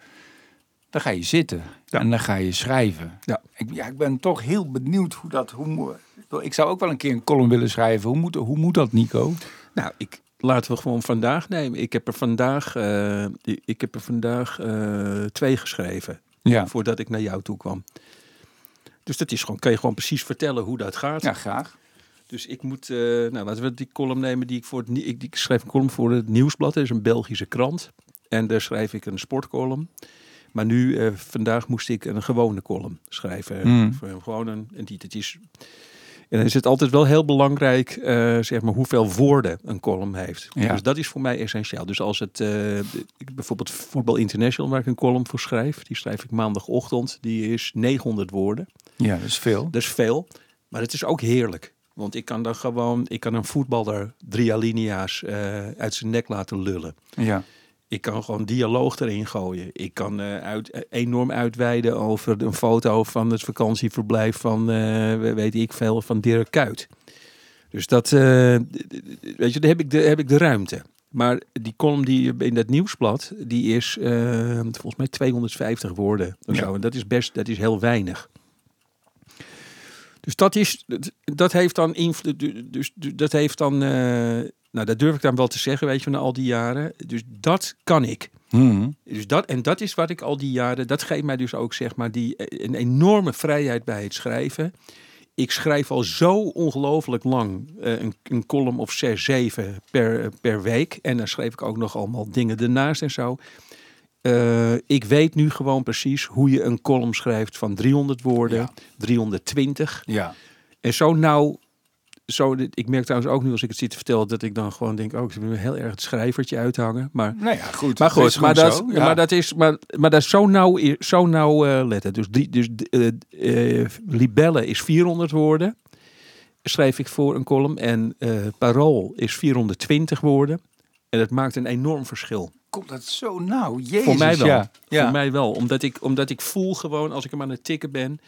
dan ga je zitten Ja. en dan ga je schrijven. Ja. Ik, ja, ik ben toch heel benieuwd hoe dat, hoe, ik zou ook wel een keer een column willen schrijven. Hoe moet, hoe moet dat, Nico? Nou, ik, laten we gewoon vandaag nemen. Ik heb er vandaag, eh, ik heb er vandaag eh, twee geschreven. Ja, Voordat ik naar jou toe kwam. Dus dat is gewoon, kan je gewoon precies vertellen hoe dat gaat. ja graag. Dus ik moet, eh, nou laten we die column nemen die ik voor het, ik, ik schrijf een column voor het Nieuwsblad. Dat is een Belgische krant. En daar schrijf ik een sportcolumn. Maar nu, vandaag moest ik een gewone column schrijven. Hmm. Voor gewoon een, en die, het is, en dan is het altijd wel heel belangrijk, eh, zeg maar, hoeveel woorden een column heeft. Ja. Dus dat is voor mij essentieel. Dus als het, eh, bijvoorbeeld Voetbal International, waar ik een column voor schrijf, die schrijf ik maandagochtend, die is 900 woorden. Ja, dat is veel. Dat is veel, maar het is ook heerlijk. Want ik kan dan gewoon, ik kan een voetballer drie alinea's eh, uit zijn nek laten lullen. Ja. Ik kan gewoon dialoog erin gooien. Ik kan eh, uit, eh, enorm uitweiden over een foto van het vakantieverblijf van, eh, weet ik veel, van Dirk Kuyt. Dus dat, weet je, daar heb ik de, heb ik de ruimte. Maar die column die in dat nieuwsblad, die is volgens mij 250 woorden of Ja. zo. En dat is best, dat is heel weinig. Dus dat is, dat- heeft dan invloed, dus dus dat heeft dan, nou dat durf ik dan wel te zeggen, weet je, na al die jaren. Dus dat kan ik. Hmm. Dus dat, en dat is wat ik al die jaren, dat geeft mij dus ook zeg maar die, eh, een enorme vrijheid bij het schrijven. Ik schrijf al zo ongelooflijk lang eh, een, een column of zes, zeven per, per week. En dan schreef ik ook nog allemaal dingen ernaast en zo. Eh, ik weet nu gewoon precies hoe je een column schrijft van 300 woorden, Ja. 320. Ja. En zo nou, zo, ik merk trouwens ook nu als ik het zit te vertellen, dat ik dan gewoon denk, oh, ik heb heel erg het schrijvertje uithangen. Maar Nou ja, goed. maar dat is goed, maar dat, zo, ja. maar dat is, maar, maar dat is zo nauw, zo nauw eh, letten. Dus, die, dus eh, eh, libelle is 400 woorden, schrijf ik voor een column. En parool is 420 woorden. En dat maakt een enorm verschil. Komt dat zo nauw? Jezus, voor mij wel. Ja. ja. Voor mij wel. Omdat ik, omdat ik voel gewoon, als ik hem aan het tikken ben...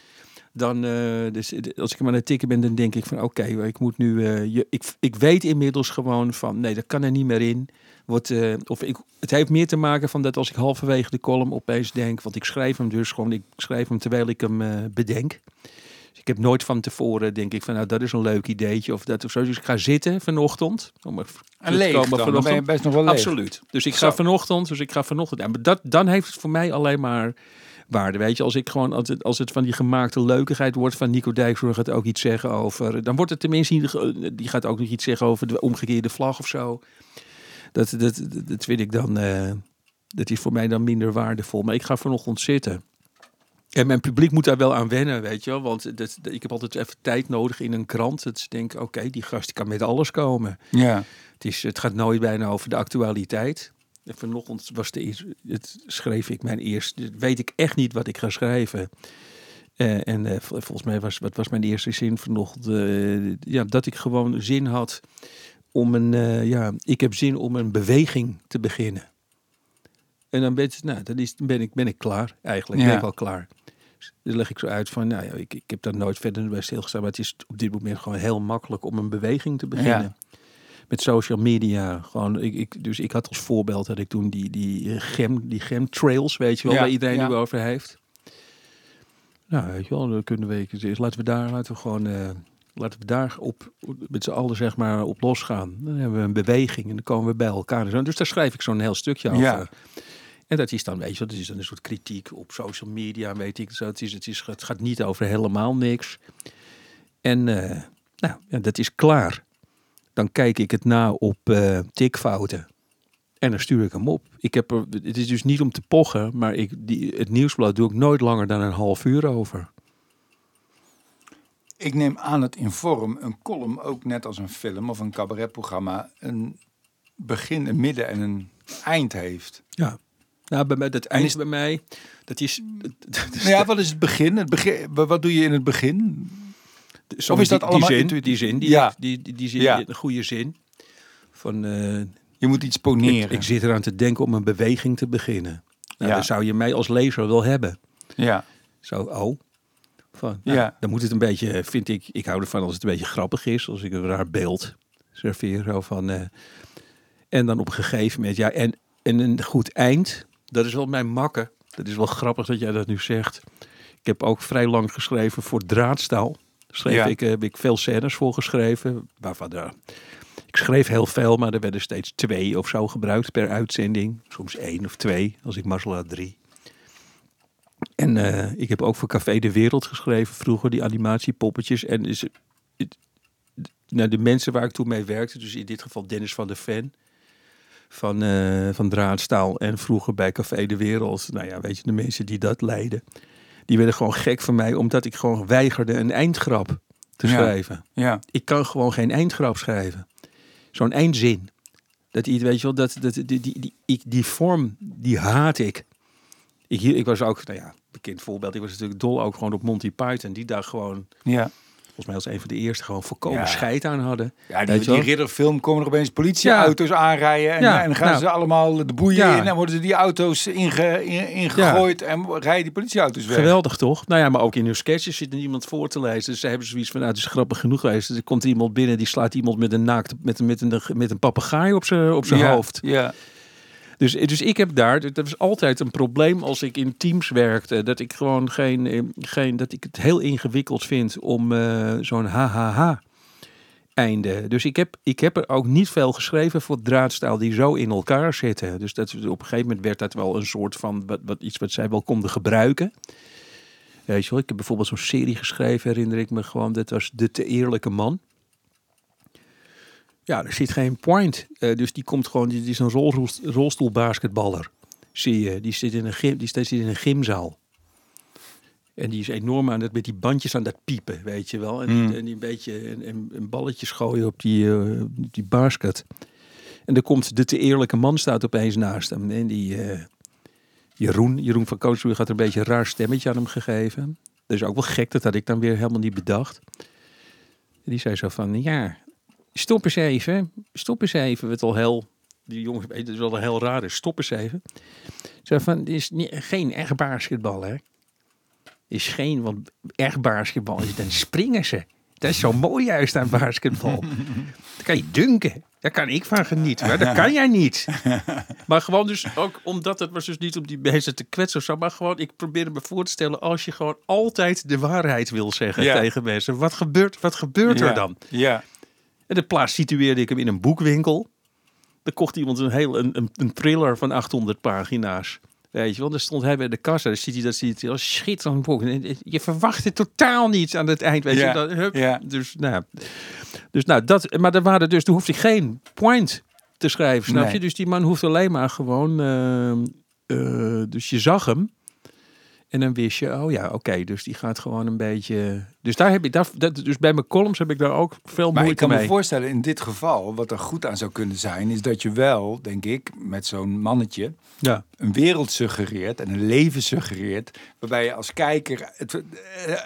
Dan, eh, dus, als ik hem aan het tikken ben, dan denk ik van oké, ik moet nu. eh, je, ik, ik weet inmiddels gewoon van nee, dat kan er niet meer in. Wordt, eh, of ik, het heeft meer te maken van dat als ik halverwege de column opeens denk, want ik schrijf hem dus gewoon, ik schrijf hem terwijl ik hem bedenk. Dus ik heb nooit van tevoren denk ik van nou dat is een leuk ideetje of dat of zo. Dus ik ga zitten vanochtend. Om er En leeg dan, ben je best nog wel leeg. Absoluut. Dus ik Zo. ga vanochtend, dus ik ga vanochtend. Ja, maar dat, dan heeft het voor mij alleen maar waarde. Weet je, als ik gewoon, als het, als het van die gemaakte leukigheid wordt van Nico Dijkshoorn gaat ook iets zeggen over. Dan wordt het tenminste, die gaat ook nog iets zeggen over de omgekeerde vlag of zo. Dat, dat, dat, vind ik dan, eh, dat is voor mij dan minder waardevol. Maar ik ga vanochtend zitten. En mijn publiek moet daar wel aan wennen, weet je wel. Want dat, ik heb altijd even tijd nodig in een krant. Dat ze denken, oké, die gast kan met alles komen. Ja. Het, is, het gaat nooit bijna over de actualiteit. En vanochtend was de eerste, het schreef ik mijn eerste. Weet ik echt niet wat ik ga schrijven. Eh, en eh, vol- volgens mij was wat was mijn eerste zin vanochtend. eh, ja, dat ik gewoon zin had om een. ja, ik heb zin om een beweging te beginnen. En dan ben, het, nou, dan is, ben, ik, ben ik klaar eigenlijk. Ja. Ben ik al klaar. Dus dan leg ik zo uit van, nou ja, ik, ik heb daar nooit verder bij stilgestaan. Maar het is op dit moment gewoon heel makkelijk om een beweging te beginnen. Met social media. Gewoon, ik, ik, dus ik had als voorbeeld dat ik toen die, die, eh, gem, die gemtrails, weet je wel, Ja, waar iedereen ja. nu over heeft. Nou, weet je wel, dan kunnen we, dus laten we daar, laten we gewoon, eh, laten we daar op, met z'n allen zeg maar op losgaan. Dan hebben we een beweging en dan komen we bij elkaar. zo. Dus daar schrijf ik zo'n heel stukje over. Ja. En dat is dan, weet je dat is dan een soort kritiek op social media, weet ik zo. Het, is, het, is, het gaat niet over helemaal niks. En eh, nou, ja, dat is klaar. Dan kijk ik het na op eh, tikfouten. En dan stuur ik hem op. Ik heb er, het is dus niet om te pochen, maar ik, die, het nieuwsblad doe ik nooit langer dan een half uur over. Ik neem aan het in vorm een column ook net als een film of een cabaretprogramma een begin, een midden en een eind heeft. Ja. Nou, bij mij, dat eind is- bij mij, dat is... dat is Nou ja, wat is het begin? Het begin wat doe je in het begin? Zo Of is dat die, allemaal die zin, intuïtief? die zin, die, Ja. die, die, die zin, Ja. die- een goede zin. Van, eh, Je moet iets poneren. ik zit eraan te denken om een beweging te beginnen. Nou, Ja. Dan zou je mij als lezer wel hebben. ja. Zo, oh. Van, nou, Ja. Dan moet het een beetje, vind ik, ik hou ervan als het een beetje grappig is. Als ik een raar beeld serveer. Zo van, eh, en dan op een gegeven moment, ja, en, en een goed eind. Dat is wel mijn makken. Dat is wel grappig dat jij dat nu zegt. Ik heb ook vrij lang geschreven voor draadstaal. Schreef ik, eh, heb ik veel scènes voor geschreven. Waarvan ik schreef heel veel, maar er werden steeds twee of zo gebruikt per uitzending. Soms één of twee, als ik mazzel had drie. En eh, ik heb ook voor Café de Wereld geschreven vroeger, die animatiepoppetjes. En is, het- nou, de mensen waar ik toen mee werkte, dus in dit geval Dennis van der Ven van, eh, van Draadstaal en vroeger bij Café de Wereld. Nou ja, weet je, de mensen die dat leiden, die werden gewoon gek van mij, omdat ik gewoon weigerde een eindgrap te Ja. schrijven. Ja. Ik kan gewoon geen eindgrap schrijven. Zo'n eindzin. Dat iets, weet je wel, dat, dat, die, die, die, ik, die vorm, die haat ik. Ik, hier- ik was ook, nou ja, bekend voorbeeld. Ik was natuurlijk dol ook gewoon op Monty Python. Die daar gewoon, Ja. Volgens mij als een van de eerste, gewoon volkomen Ja. scheid aan hadden. Ja, die, die ridderfilm komen er opeens politieauto's aanrijden. En, Ja, en dan gaan nou. ze allemaal de boeien in. En worden ze die auto's inge, in, ingegooid. En rijden die politieauto's weg. Geweldig toch? Nou ja, maar ook in hun sketches zit er niemand voor te lezen. Dus ze hebben zoiets van, nou, het is grappig genoeg geweest. Er komt iemand binnen, die slaat iemand met een naakt, met, een- met een, met een papegaai op zijn op zijn hoofd. Ja. Dus, dus ik heb daar, dat was altijd een probleem als ik in teams werkte, dat ik gewoon geen, eh, geen dat ik het heel ingewikkeld vind om eh, zo'n HHH einde. Dus ik heb, ik heb er ook niet veel geschreven voor draadstaal die zo in elkaar zitten. Dus dat, op een gegeven moment werd dat wel een soort van wat, wat, iets wat zij wel konden gebruiken. Weet je wel, ik heb bijvoorbeeld zo'n serie geschreven, herinner ik me gewoon, dat was De Te Eerlijke Man. Ja, er zit geen point. Eh, dus die komt gewoon, die, die is een rolstoel, rolstoelbasketballer. Zie je, die zit in een, gym, die zit in een gymzaal. En die is enorm aan het met die bandjes aan dat piepen, weet je wel. En, die, Hmm. en die een beetje een, een, gooien op die, eh, die basket. En er komt de te eerlijke man staat opeens naast hem. En die eh, Jeroen, Jeroen van Koonsburg had er een beetje een raar stemmetje aan hem gegeven. Dat is ook wel gek, dat had ik dan weer helemaal niet bedacht. En die zei zo van, ja, stop eens even. Stop eens even. Het al heel, die jongen weet het wel heel raar is. Stop eens even. Zo van, het is niet, geen echt basketbal, hè. Is geen, want echt basketbal is, dan springen ze. Dat is zo mooi juist aan basketbal. Dan kan je dunken. Daar kan ik van genieten. Maar dat kan jij niet. Maar gewoon dus ook omdat het was dus niet om die mensen te kwetsen of zo. Maar gewoon, ik probeerde me voor te stellen. Als je gewoon altijd de waarheid wil zeggen Ja. tegen mensen. Wat gebeurt, wat gebeurt er dan? Ja. En de plaats situeerde ik hem in een boekwinkel. Dan kocht iemand een, heel, een, een, een thriller van 800 pagina's. Weet je wel, dan stond hij bij de kassa. Dan ziet hij dat ziet hij als schitterend boek. Je verwacht het totaal niet aan het eind. Weet Ja, je, hup. ja. Dus, nou, dus nou, dat, maar er waren dus, toen hoefde ik geen point te schrijven, snap Nee. je? Dus die man hoeft alleen maar gewoon, ehm, eh, dus je zag hem. En dan wist je, oh ja, oké, dus die gaat gewoon een beetje. Dus daar heb ik, daar, dat, dus bij mijn columns heb ik daar ook veel Maar ik moeite kan me mee. voorstellen, in dit geval, wat er goed aan zou kunnen zijn, is dat je wel, denk ik, met zo'n mannetje, Ja, een wereld suggereert en een leven suggereert, waarbij je als kijker het, eh,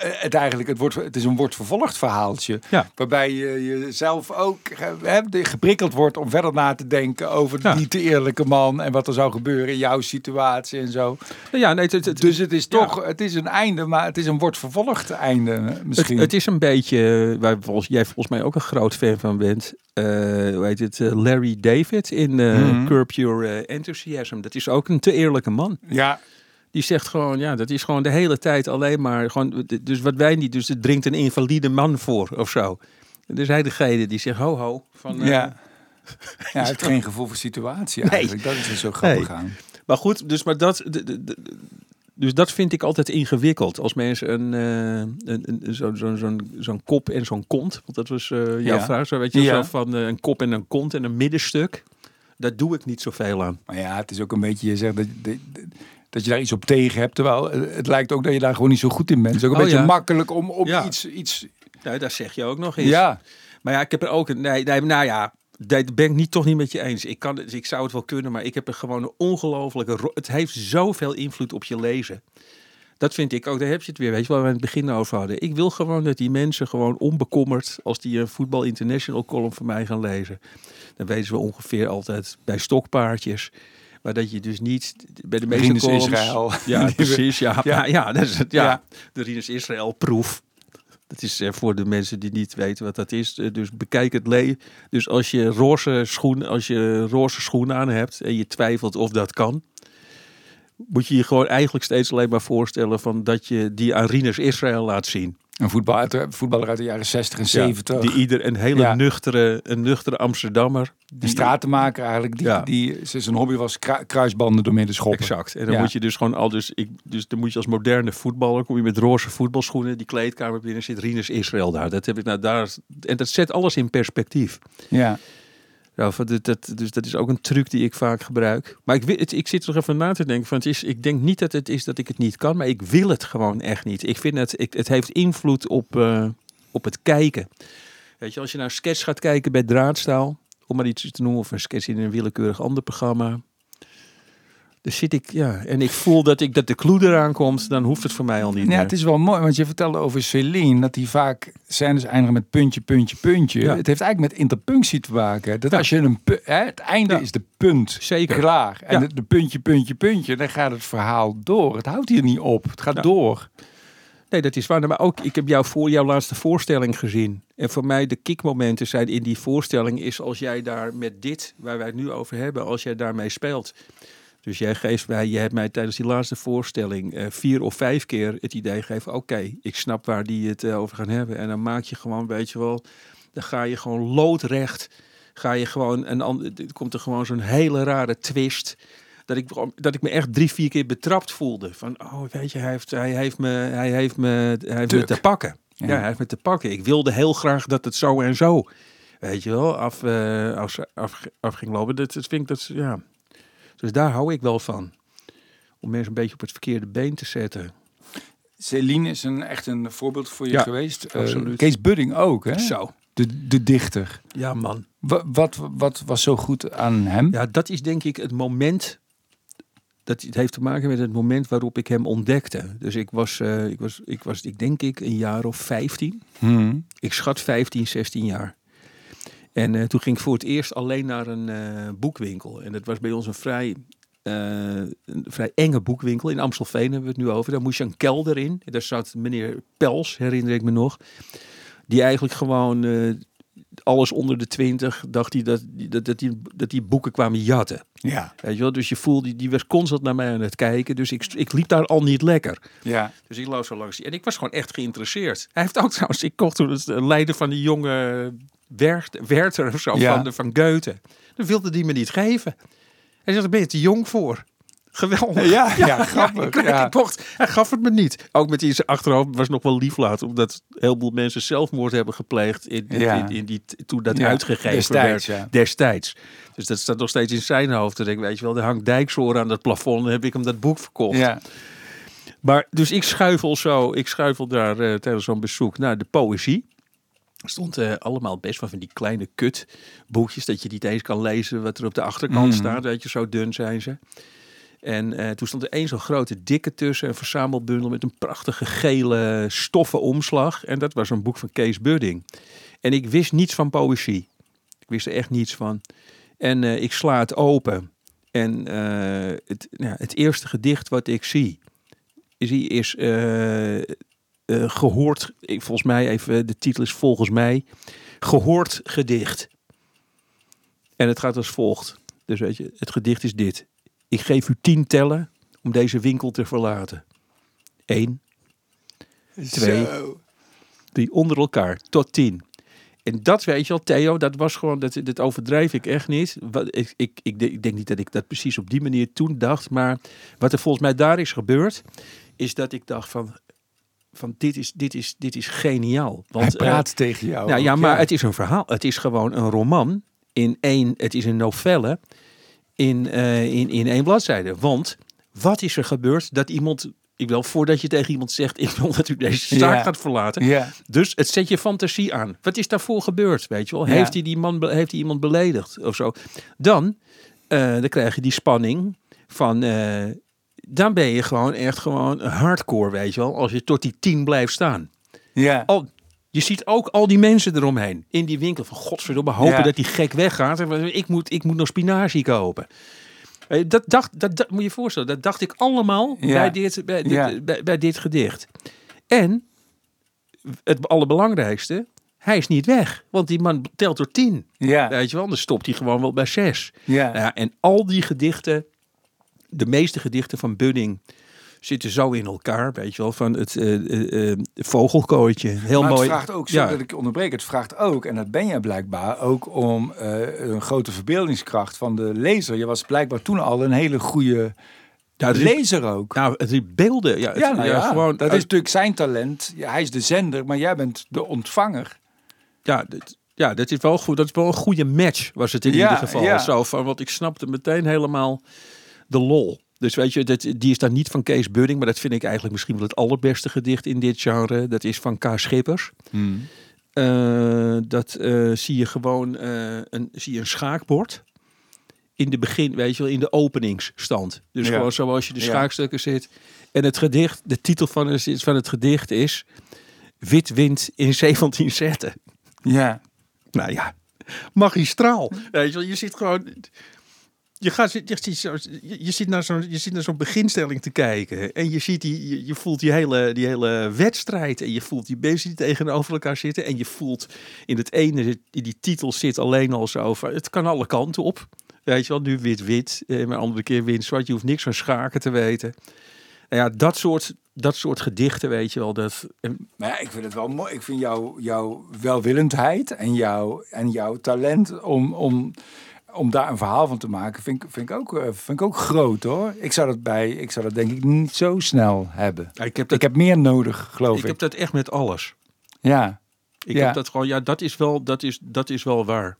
het eigenlijk het wordt, het is een wordt vervolgd verhaaltje, Ja. waarbij je jezelf ook eh, hè, geprikkeld wordt om verder na te denken over Ja. die te eerlijke man en wat er zou gebeuren in jouw situatie en zo. Nou ja, nee, het, het, Dus het is toch, het is een einde, maar het is een wordt vervolgd einde Het, misschien. het is een beetje, waar volgens, jij volgens mij ook een groot fan van bent. eh, hoe heet het? eh, Larry David in Mhm. Curb Your Enthusiasm. Dat is ook een te eerlijke man. ja, Die zegt gewoon, ja, dat is gewoon de hele tijd alleen maar gewoon. Dus wat wij niet, dus het dringt een invalide man voor of zo. Dus hij degene die zegt, ho ho. Van, ja. ja, hij heeft geen gevoel voor situatie Nee. eigenlijk. Dat is er zo grappig Nee. aan. Maar goed, dus, maar dat, de- de- de- dus dat vind ik altijd ingewikkeld. Als mensen een, eh, een, een, zo'n zo'n zo'n kop en zo'n kont. Want dat was eh, jouw Ja. vraag. Zo weet je Ja. zo van eh, een kop en een kont en een middenstuk. Daar doe ik niet zoveel aan. Maar ja, het is ook een beetje, je zegt dat, dat, dat je daar iets op tegen hebt. Terwijl het lijkt ook dat je daar gewoon niet zo goed in bent. Het is ook een Oh, beetje ja. makkelijk om, Ja. iets, iets... Nou, daar zeg je ook nog eens. Ja, Maar ja, ik heb er ook een. Nee, nee nou ja. Dat ben ik niet, toch niet met je eens. Ik, kan, ik zou het wel kunnen, maar ik heb er gewoon een ongelofelijke. Het heeft zoveel invloed op je lezen. Dat vind ik ook. Daar heb je het weer. Weet je waar we in het begin over hadden. Ik wil gewoon dat die mensen gewoon onbekommerd. als die een Voetbal International column van mij gaan lezen. dan weten we ongeveer altijd bij stokpaardjes. Maar dat je dus niet bij de meeste Rinus columns... Israël. Ja, precies. Ja, Ja. ja. ja, dat is het, ja. Ja. de Rinus Israël proef. Dat is eh, voor de mensen die niet weten wat dat is. Eh, dus bekijk het le. Dus als je roze schoen, als je roze schoenen aan hebt en je twijfelt of dat kan, moet je je gewoon eigenlijk steeds alleen maar voorstellen van dat je die aan Israël laat zien. Een voetballer uit, de- voetballer uit de jaren 60 en 70. die ieder een hele nuchtere, een nuchtere Amsterdammer. de stratenmaker eigenlijk, die, Ja. die zijn hobby was kru- kruisbanden door midden schoppen. Exact. En dan moet je dus gewoon al dus, ik, dus dan moet je als moderne voetballer kom je met roze voetbalschoenen, die kleedkamer binnen zit Rinus Israël daar. Dat heb ik nou daar en dat zet alles in perspectief. Ja. Ja, dus dat is ook een truc die ik vaak gebruik. Maar ik, het, ik zit er nog even na te denken. Van het is, ik denk niet dat het is dat ik het niet kan, maar ik wil het gewoon echt niet. Ik vind het, ik, het heeft invloed op, eh, op het kijken. Weet je, als je naar sketch gaat kijken bij Draadstaal, om maar iets te noemen, of een sketch in een willekeurig ander programma. Dus zit ik, ja, en ik voel dat ik dat de clue eraan komt, dan hoeft het voor mij al niet Ja, meer. het is wel mooi, want je vertelde over Celine, dat die vaak scènes eindigen met puntje, puntje, puntje. Ja. Het heeft eigenlijk met interpunctie te maken. Dat Ja. als je een hè, het einde Ja. is de punt, Zeker. klaar. En de, de puntje, puntje, puntje, dan gaat het verhaal door. Het houdt hier niet op, het gaat door. Nee, dat is waar. Maar ook, ik heb jou voor jouw laatste voorstelling gezien. En voor mij de kickmomenten zijn in die voorstelling is als jij daar met dit, waar wij het nu over hebben, als jij daarmee speelt. Dus jij geeft mij, je hebt mij tijdens die laatste voorstelling eh, vier of vijf keer het idee gegeven, oké, ik snap waar die het eh, over gaan hebben. En dan maak je gewoon, weet je wel, dan ga je gewoon loodrecht, ga je gewoon, en dan komt er gewoon zo'n hele rare twist. Dat ik, dat ik me echt drie, vier keer betrapt voelde. Van, oh, weet je, hij heeft, hij heeft, me, hij heeft, me, hij heeft me te pakken. Ja. Ja. hij heeft me te pakken. Ik wilde heel graag dat het zo en zo, weet je wel, af, af, af, af ging lopen. Dat, dat vind ik, dat, ja. Dus daar hou ik wel van. Om mensen een beetje op het verkeerde been te zetten. Celine is een, echt een voorbeeld voor je Ja, geweest. Absoluut. Kees Budding ook, hè? Zo. De, de dichter. Ja, man. Wa- Wat, wat was zo goed aan hem? Ja, dat is denk ik het moment. Dat het heeft te maken met het moment waarop ik hem ontdekte. Dus ik was, eh, ik was, ik was, ik denk ik, een jaar of 15. Hmm. Ik schat 15, 16 jaar. En eh, toen ging ik voor het eerst alleen naar een eh, boekwinkel. En dat was bij ons een vrij, eh, een vrij enge boekwinkel. In Amstelveen hebben we het nu over. Daar moest je een kelder in. En daar zat meneer Pels, herinner ik me nog. Die eigenlijk gewoon alles onder de 20 dacht hij dat, dat, dat, die, dat die boeken kwamen jatten. Ja. Weet je wel? Dus je voelde, die, die was constant naar mij aan het kijken. Dus ik, ik liep daar al niet lekker. Ja. Dus ik loop zo langs. En ik was gewoon echt geïnteresseerd. Hij heeft ook trouwens, ik kocht toen het leider van die jonge Werther of zo Ja. van, de, van Goethe. Dan wilde die me niet geven. Hij zegt, daar ben je te jong voor. Geweldig. Ja, ja, grappig. ik, ja. ik mocht, hij gaf het me niet. Ook met die zijn achterhoofd was nog wel lief laten. Omdat een heleboel mensen zelfmoord hebben gepleegd. In, in- in, in die, toen dat uitgegeven destijds, werd. Destijds. Dus dat staat nog steeds in zijn hoofd. Dan denk ik, weet je wel, er hangt dijksoor aan dat plafond. Dan heb ik hem dat boek verkocht. Ja. Maar dus ik schuifel zo, ik schuifel daar eh, tijdens zo'n bezoek naar de poëzie. Er stond eh, allemaal best wel van die kleine kut boekjes dat je niet eens kan lezen wat er op de achterkant Mhm. staat. Weet je, zo dun zijn ze. En eh, toen stond er één zo'n grote dikke tussen, een verzamelbundel met een prachtige gele stoffen omslag. En dat was een boek van Kees Budding. En ik wist niets van poëzie. Ik wist er echt niets van. En eh, ik sla het open. En het, ja, het eerste gedicht wat ik zie, is, hij is eh, gehoord, volgens mij even, de titel is volgens mij, gehoord gedicht. En het gaat als volgt. Dus weet je, het gedicht is dit. Ik geef u tien tellen om deze winkel te verlaten. Eén, Twee. Die onder elkaar, tot tien. En dat weet je wel, Theo, dat was gewoon, dat, dat overdrijf ik echt niet. Wat, ik, ik, ik denk niet dat ik dat precies op die manier toen dacht, maar wat er volgens mij daar is gebeurd, is dat ik dacht van, van dit, is, dit, is, dit is geniaal. Want, Hij praat eh, tegen jou. nou ja, maar het is een verhaal. Het is gewoon een roman in één, het is een novelle in, eh, in, in één bladzijde. Want wat is er gebeurd dat iemand, ik wil voordat je tegen iemand zegt, ik wil dat u deze zaak Ja. gaat verlaten. Ja, Dus het zet je fantasie aan. Wat is daarvoor gebeurd, weet je wel? Ja. Heeft hij die man, heeft hij iemand beledigd of zo? Dan, eh, dan krijg je die spanning van, dan ben je gewoon echt gewoon hardcore, weet je wel? Als je tot die tien blijft staan. ja. Al, je ziet ook al die mensen eromheen in die winkel. Van godverdomme, hopen Ja. dat die gek weggaat. En Ik moet, ik moet nog spinazie kopen. Eh, Dat, dacht, dat, dat moet je voorstellen. Dat dacht ik allemaal Ja. bij, dit, bij, dit- Ja. bij, bij dit gedicht. En het allerbelangrijkste, hij is niet weg. Want die man telt door tien. Ja, Weet je wel, dan stopt hij gewoon wel bij zes. ja. Nou ja, en al die gedichten, de meeste gedichten van Budding zitten zo in elkaar, weet je wel, van het eh, vogelkooitje. Heel maar mooi. het vraagt ook, Ja. dat ik onderbreek, het vraagt ook, en dat ben jij blijkbaar, ook om een grote verbeeldingskracht van de lezer. Je was blijkbaar toen al een hele goede Ja, het lezer ook. Nou, het beelden, ja, het, ja, nou ja, gewoon. dat is natuurlijk zijn talent. Hij is de zender, maar jij bent de ontvanger. ja, dit, ja, dat is wel goed. Dat is wel een goede match, was het in ieder geval. Zo van, want ik snapte meteen helemaal de lol. Dus weet je, dat, die is dan niet van Kees Budding, maar dat vind ik eigenlijk misschien wel het allerbeste gedicht in dit genre. Dat is van K. Schippers. Eh, dat eh, zie je gewoon eh, een, zie je een schaakbord. In de begin, weet je wel, in de openingsstand. Dus Ja. gewoon zoals je de Ja. schaakstukken zit. En het gedicht, de titel van, het- van het gedicht is Wit wind in 17 zetten. Ja, Nou ja, magistraal. Weet je, wel, je zit gewoon. Je, gaat, je, je, zit naar zo'n je naar beginstelling te kijken. En je, ziet die, je, voelt die hele, die hele wedstrijd. En je voelt die mensen die tegenover elkaar zitten. En je voelt in het ene, in die titel zit alleen al zo van. Het kan alle kanten op. Weet je wel, nu wit-wit. eh, Maar andere keer wit-zwart. Je hoeft niks van schaken te weten. Nou ja, dat soort, dat soort gedichten, weet je wel. Dat, en maar ja, ik vind het wel mooi. Ik vind jouw jouw welwillendheid en jouw, en jouw talent om, om, om daar een verhaal van te maken, vind, ik- vind, ik ook, eh, vind ik ook groot hoor. Ik zou dat bij, ik zou dat denk ik niet zo snel hebben. ja, ik heb dat, Ik heb meer nodig, geloof ik ik. heb dat echt met alles. Ja, Ik Ja. heb dat gewoon, ja, dat is wel, dat is, dat is wel waar.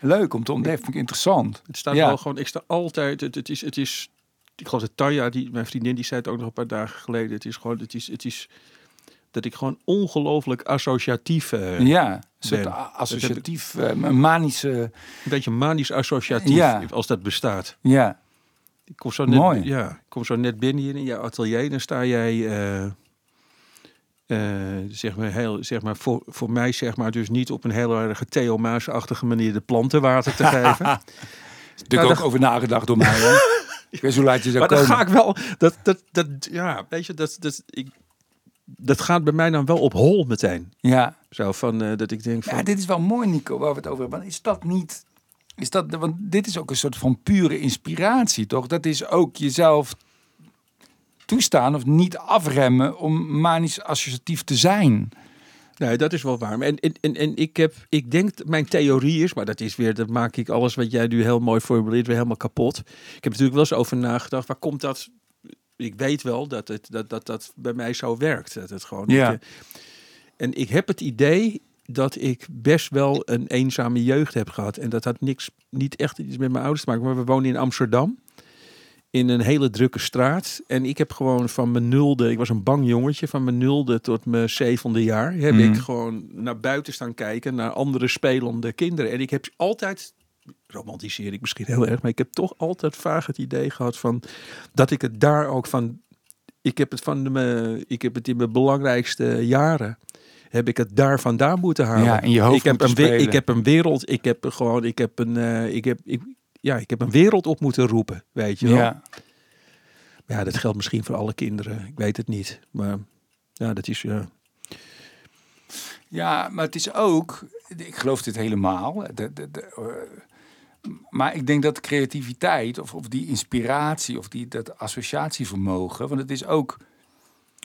leuk om te ontdekken. Vind ik interessant. Het staat Ja. wel gewoon, ik sta altijd, het, het is, het is, ik geloof dat Tanja, die, mijn vriendin, die zei het ook nog een paar dagen geleden. Het is gewoon, het is, het is dat ik gewoon ongelooflijk associatief, eh, Ja, een soort associatief, eh, een manische. een beetje manisch associatief, Ja. als dat bestaat. Ja, Ik kom zo net, Mooi. ja, ik kom zo net binnen hier in jouw atelier, dan sta jij, eh, eh, zeg maar, heel, zeg maar voor, voor mij zeg maar dus niet op een heel erg Theo Maas-achtige manier de planten water te geven. natuurlijk Nou, ook dat- over nagedacht door mij. Hè? ik weet zo laat je zou Maar komen. ga ik wel, dat, dat, dat, ja, weet je, dat, dat, ik, dat gaat bij mij dan wel op hol meteen. Ja. Zo van, eh, dat ik denk van, ja, dit is wel mooi, Nico, waar we het over hebben. Is dat niet... Is dat, want dit is ook een soort van pure inspiratie, toch? Dat is ook jezelf toestaan of niet afremmen om manisch associatief te zijn. nee, dat is wel waar. En, en, en, en ik heb, ik denk, mijn theorie is, maar dat is weer, dat maak ik alles wat jij nu heel mooi formuleert weer helemaal kapot. Ik heb natuurlijk wel eens over nagedacht, waar komt dat? Ik weet wel dat het, dat, dat, dat bij mij zo werkt. Dat het gewoon, Ja. eh, en ik heb het idee dat ik best wel een eenzame jeugd heb gehad. En dat had niks, niet echt iets met mijn ouders te maken. Maar we wonen in Amsterdam. In een hele drukke straat. En ik heb gewoon van mijn nulde, ik was een bang jongetje, van mijn nulde tot mijn zevende jaar, heb Mhm. ik gewoon naar buiten staan kijken naar andere spelende kinderen. En ik heb altijd, romantiseer ik misschien heel erg, maar ik heb toch altijd vaag het idee gehad van dat ik het daar ook van, ik heb het van de, me- ik heb het in mijn belangrijkste jaren, heb ik het daar vandaan moeten halen. Ja, in je hoofd ik heb, een, ik heb een wereld, ik heb gewoon, ik heb een, eh, ik heb, ik, ja, ik heb een wereld op moeten roepen, weet je wel. Ja. Ja, dat geldt misschien voor alle kinderen. Ik weet het niet. Maar ja, dat is... ja. Ja, maar het is ook, ik geloof dit helemaal. De, de, de, eh, maar ik denk dat creativiteit of, of die inspiratie of die, dat associatievermogen, want het is ook,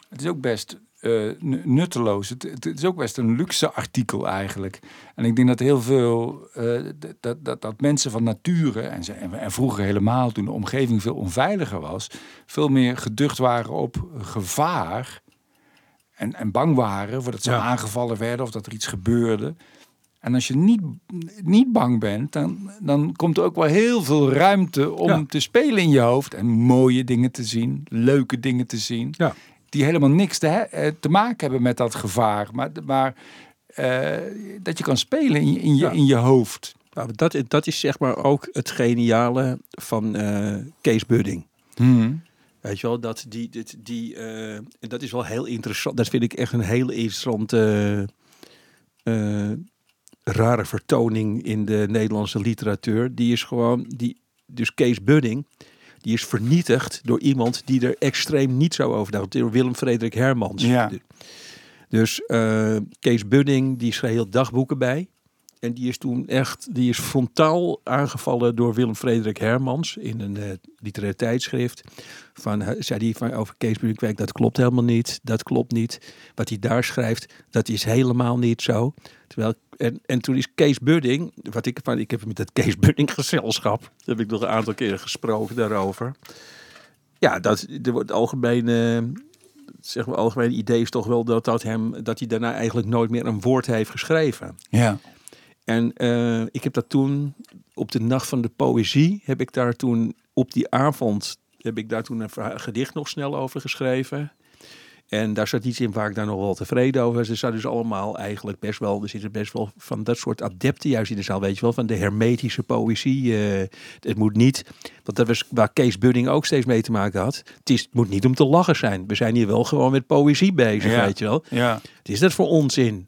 het is ook best eh, nu- nutteloos. Het, het is ook best een luxe artikel eigenlijk. En ik denk dat heel veel, eh, dat, dat, dat mensen van nature, en, ze, en, en vroeger helemaal toen de omgeving veel onveiliger was, veel meer geducht waren op gevaar. En, en bang waren voordat ze Ja. aangevallen werden of dat er iets gebeurde. En als je niet, niet bang bent, dan, dan komt er ook wel heel veel ruimte om Ja. te spelen in je hoofd. En mooie dingen te zien, leuke dingen te zien. Ja. Die helemaal niks te, eh, te maken hebben met dat gevaar. Maar, maar eh, dat je kan spelen in je, in je, Ja. in je hoofd. Nou, dat, dat is zeg maar ook het geniale van eh, Kees Budding. Weet je wel, dat, die, dit, die, dat is wel heel interessant. Dat vind ik echt een hele interessante, rare vertoning in de Nederlandse literatuur. Die is gewoon, die, dus Kees Budding, die is vernietigd door iemand die er extreem niet zo over dacht. Door Willem Frederik Hermans. Ja. Dus eh, Kees Budding, die schreef heel dagboeken bij. En die is toen echt, die is frontaal aangevallen door Willem Frederik Hermans in een eh, literair tijdschrift. Van, hij- zei hij van over Kees Budding, kijk, dat klopt helemaal niet, dat klopt niet. Wat hij daar schrijft, dat is helemaal niet zo. Terwijl, en, en toen is Kees Budding, wat ik van, ik heb met het Kees Budding gezelschap, heb ik nog een aantal keren gesproken daarover. Ja, dat er wordt algemeen, eh, zeg maar, algemeen idee is toch wel dat, dat, hem, dat hij daarna eigenlijk nooit meer een woord heeft geschreven. Ja. En eh, ik heb dat toen op de nacht van de poëzie heb ik daar toen op die avond heb ik daar toen een gedicht nog snel over geschreven. En daar zat iets in waar ik daar nog wel tevreden over was. Er zaten dus allemaal eigenlijk best wel, er zitten best wel van dat soort adepten juist in de zaal, weet je wel, van de hermetische poëzie. eh, het moet niet, want dat was waar Kees Budding ook steeds mee te maken had. Het, is, het moet niet om te lachen zijn. We zijn hier wel gewoon met poëzie bezig, Ja. weet je wel. Ja. Wat is dat voor onzin?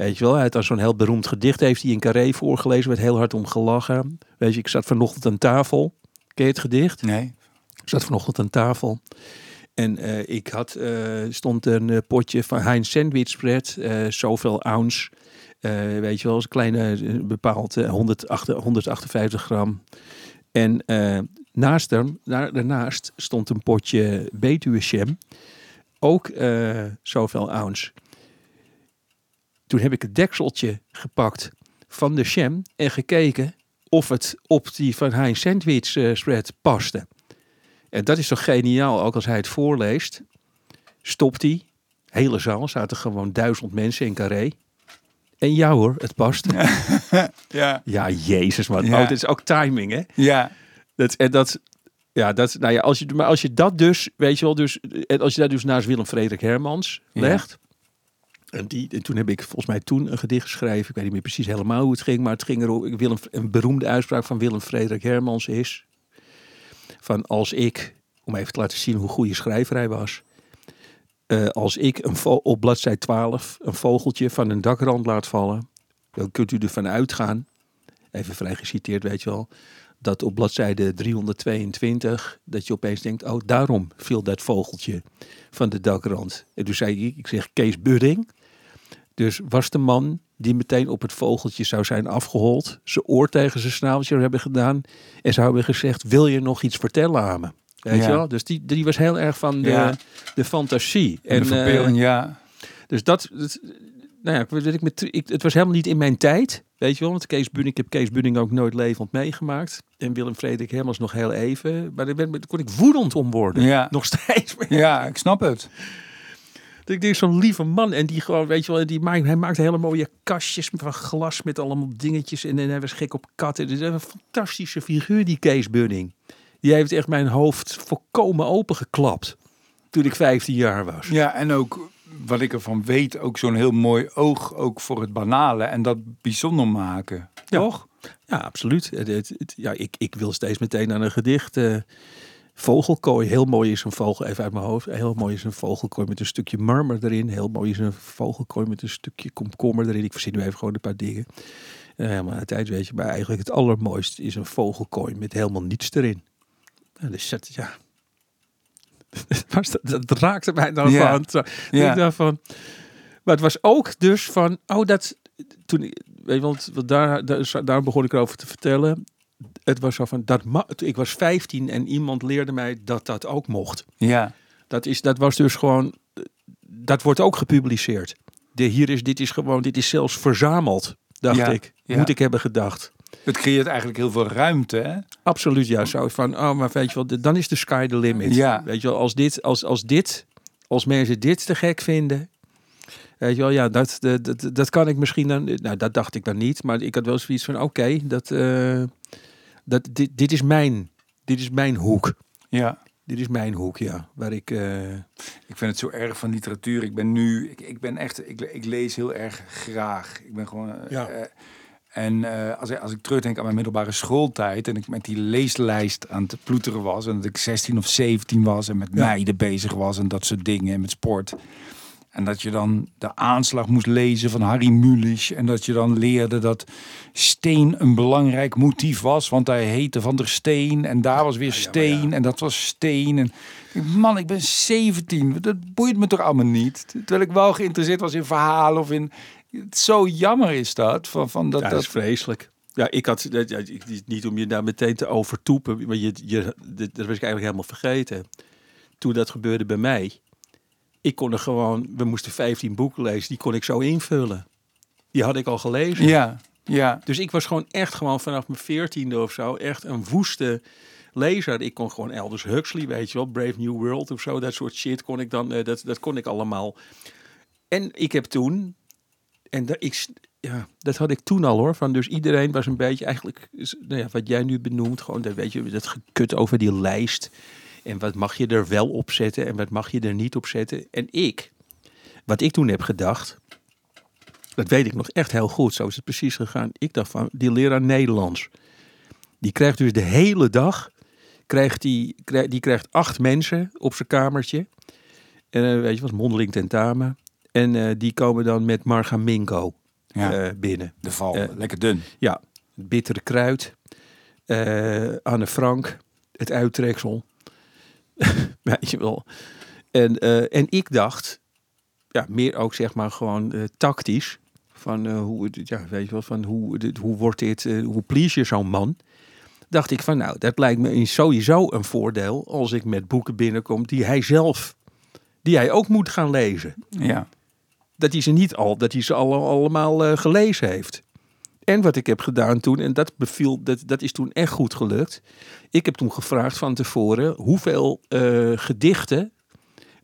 Weet je wel, hij had dan zo'n heel beroemd gedicht, heeft hij in Carré voorgelezen, werd heel hard om gelachen. Weet je, ik zat vanochtend aan tafel. Ken je het gedicht? Nee. Ik zat vanochtend aan tafel. En eh, ik had, eh, stond een eh, potje van Heinz sandwich spread, zoveel ounce. Weet je wel, een kleine, bepaald eh, 108 158 gram. En naast hem, daar, daarnaast stond een potje Betuwe jam. Ook zoveel ounce. Toen heb ik het dekseltje gepakt van de jam en gekeken of het op die van Heinz sandwich eh, spread paste. En dat is toch geniaal, ook als hij het voorleest. Stopt hij. Hele zaal, zaten gewoon duizend mensen in carré. En ja hoor, het past. Ja. Ja, jezus man. Ja. Oh, dit is ook timing hè. Ja. Dat, en dat, ja, dat, nou ja, als je, maar als je dat dus, weet je wel, dus, en als je dat dus naast Willem Frederik Hermans legt. En, die, en toen heb ik volgens mij toen een gedicht geschreven. Ik weet niet meer precies helemaal hoe het ging, maar het ging erom. Willem, een beroemde uitspraak van Willem Frederik Hermans is: van als ik, om even te laten zien hoe goede schrijver hij was. eh, als ik een op bladzij 12 een vogeltje van een dakrand laat vallen, dan kunt u ervan uitgaan, even vrij geciteerd weet je wel, dat op bladzijde 322, dat je opeens denkt, oh daarom viel dat vogeltje van de dakrand. En toen zei ik, ik zeg Kees Budding, dus was de man die meteen op het vogeltje zou zijn afgehold, zijn oor tegen zijn snavels zou hebben gedaan en zou hebben gezegd, wil je nog iets vertellen aan me? Weet Ja. je wel? Dus die, die was heel erg van de, Ja. de fantasie. En de eh, ja. dus dat, dat nou ja, weet ik, met, ik, het was helemaal niet in mijn tijd, weet je wel. Want Kees Budding, ik heb Kees Budding ook nooit levend meegemaakt. En Willem Frederik Hermans nog heel even. Maar daar ben- daar kon ik woedend om worden. Ja. Nog steeds. Ja, ik snap het. Dat ik denk, zo'n lieve man. En die gewoon, weet je wel, die maakt, hij maakt hele mooie kastjes van glas met allemaal dingetjes. En, en hij was gek op katten. Dus een fantastische figuur, die Kees Budding. Die heeft echt mijn hoofd volkomen opengeklapt. Toen ik 15 jaar was. Ja, en ook wat ik ervan weet, ook zo'n heel mooi oog ook voor het banale en dat bijzonder maken. Ja. Toch? Ja, absoluut. Het, het- het- ja, ik, ik wil steeds meteen aan een gedicht. eh, vogelkooi, heel mooi is een vogel, even uit mijn hoofd. Heel mooi is een vogelkooi met een stukje marmer erin. Heel mooi is een vogelkooi met een stukje komkommer erin. Ik verzin nu even gewoon een paar dingen. Eh, helemaal tijd weet je. Maar eigenlijk het allermooiste is een vogelkooi met helemaal niets erin. Ja, dus dat, ja. dat, dat raakte mij dan Ja. van. Ik dacht van. Maar het was ook dus van. Oh, dat. Toen, ik- weet je, want want daar, daar, daar begon ik over te vertellen. Het was zo van. Dat ik was 15 en iemand leerde mij dat dat ook mocht. Ja, Dat, is, dat was dus gewoon. Dat wordt ook gepubliceerd. De, hier is, dit is gewoon. Dit is zelfs verzameld. Dacht Ja, ik. ja. Moet ik hebben gedacht. het creëert eigenlijk heel veel ruimte, hè? Absoluut, ja. Zo van, oh, maar weet je wel, dan is de sky the limit. Ja. Weet je wel, als dit, als, als dit, als mensen dit te gek vinden, weet je wel, ja, dat, dat, dat, dat kan ik misschien dan, nou, dat dacht ik dan niet, maar ik had wel zoiets van, oké, dat, eh, dat, dit, dit is mijn, dit is mijn hoek. Ja. Dit is mijn hoek, ja, waar ik, eh, Ik vind het zo erg van literatuur. Ik ben nu, ik, ik ben echt, ik, ik lees heel erg graag. Ik ben gewoon. eh, Ja. eh, en als, ik, als ik terugdenk aan mijn middelbare schooltijd en ik met die leeslijst aan het ploeteren was en dat ik 16 of 17 was en met Ja. meiden bezig was en dat soort dingen en met sport. En dat je dan de aanslag moest lezen van Harry Mulisch. En dat je dan leerde dat steen een belangrijk motief was. Want hij heette Van der Steen. En daar was weer maar steen. ja. En dat was steen. En man, ik ben 17. Dat boeit me toch allemaal niet. Terwijl ik wel geïnteresseerd was in verhalen of in... Zo jammer is dat. Van, van dat, ja, dat is vreselijk. Ja, ik had, ja, niet om je daar meteen te overtoepen, maar je, je, dat was ik eigenlijk helemaal vergeten. Toen dat gebeurde bij mij, ik kon er gewoon, we moesten 15 boeken lezen, die kon ik zo invullen. Die had ik al gelezen. ja, ja, Dus ik was gewoon echt gewoon vanaf mijn veertiende of zo echt een woeste lezer. Ik kon gewoon Aldous Huxley, weet je wel, Brave New World of zo, dat soort shit kon ik dan, eh, dat, dat kon ik allemaal. En ik heb toen, en dat, ik, ja, dat had ik toen al hoor, van dus iedereen was een beetje eigenlijk, nou ja, wat jij nu benoemt, gewoon dat weet je, dat gekut over die lijst. En wat mag je er wel op zetten en wat mag je er niet op zetten. En ik, wat ik toen heb gedacht, dat weet ik nog echt heel goed. Zo is het precies gegaan. Ik dacht van, die leraar Nederlands. Die krijgt dus de hele dag, krijgt die, krij- die krijgt acht mensen op zijn kamertje. En eh, weet je wat, mondeling tentamen. En eh, die komen dan met Margamingo ja. eh, binnen. de val. Lekker dun. Ja, bittere kruid. Anne Frank, het uittreksel. Weet je wel. En, eh, en ik dacht, ja, meer ook zeg maar gewoon eh, tactisch. Van eh, hoe, het- ja, weet je wel, van hoe, dit- hoe wordt dit, hoe please je zo'n man? Dacht ik van, nou, dat lijkt me sowieso een voordeel als ik met boeken binnenkom die hij zelf, die hij ook moet gaan lezen Ja. dat hij ze niet al, dat hij ze alle, allemaal gelezen heeft. En wat ik heb gedaan toen, en dat beviel, dat, dat is toen echt goed gelukt. Ik heb toen gevraagd van tevoren hoeveel eh, gedichten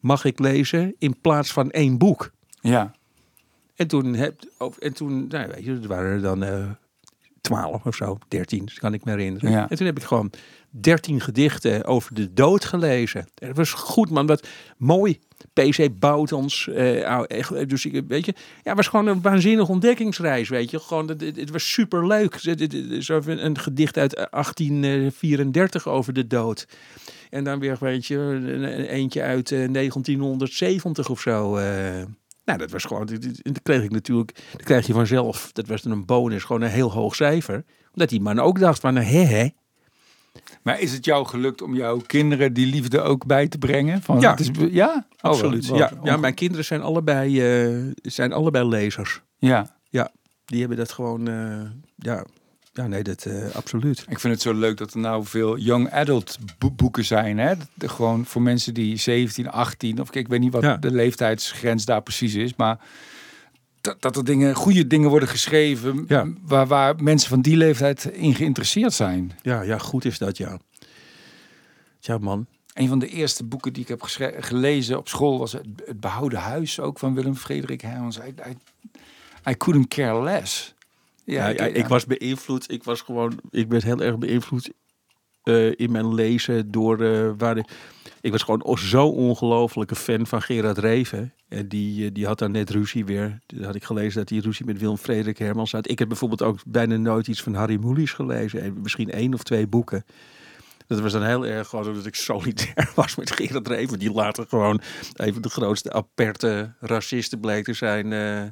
mag ik lezen in plaats van één boek. Ja. En toen heb, en toen, nou, weet je, het waren er dan eh twaalf of zo, dertien, kan ik me herinneren. Ja. En toen heb ik gewoon dertien gedichten over de dood gelezen. En dat was goed, man. Wat mooi. PC Boutons. eh, echt, dus weet je, ja, was gewoon een waanzinnige ontdekkingsreis, weet je. Gewoon, het, was super leuk. Zo een gedicht uit 1834 over de dood. En dan weer, weet je, een, een eentje uit eh, 1970 of zo. eh. Nou, dat was gewoon, dat kreeg ik natuurlijk, dat krijg je vanzelf, dat was dan een bonus, gewoon een heel hoog cijfer. Omdat die man ook dacht van, hè hè. Maar is het jou gelukt om jouw kinderen die liefde ook bij te brengen? Van, Ja. het is, ja? Oh, Absoluut. ja, ja, mijn kinderen zijn allebei, eh, zijn allebei lezers. ja. Die hebben dat gewoon, eh, ja, ja, nee, dat eh, absoluut. Ik vind het zo leuk dat er nou veel young adult bo- boeken zijn. Hè? De- gewoon voor mensen die 17, 18 of ik weet niet wat Ja. de leeftijdsgrens daar precies is. Maar dat, dat er dingen, goede dingen worden geschreven Ja. waar, waar mensen van die leeftijd in geïnteresseerd zijn. Ja, ja, goed is dat, ja. Ja, man. Een van de eerste boeken die ik heb gelezen op school was het, het Behouden Huis, ook van Willem Frederik Hermans. I, I, I couldn't care less. Ja, ja, ik was beïnvloed. Ik was gewoon, ik werd heel erg beïnvloed eh, in mijn lezen door eh, waar ik was gewoon zo ongelofelijke fan van Gerard Reven. En die, eh, die had daar net ruzie weer. Toen had ik gelezen dat hij ruzie met Willem Frederik Hermans had. Ik heb bijvoorbeeld ook bijna nooit iets van Harry Mulisch gelezen. En misschien één of twee boeken. Dat was dan heel erg gewoon dat ik solidair was met Gerard Reven. Die later gewoon even de grootste aperte racisten bleek te zijn eh,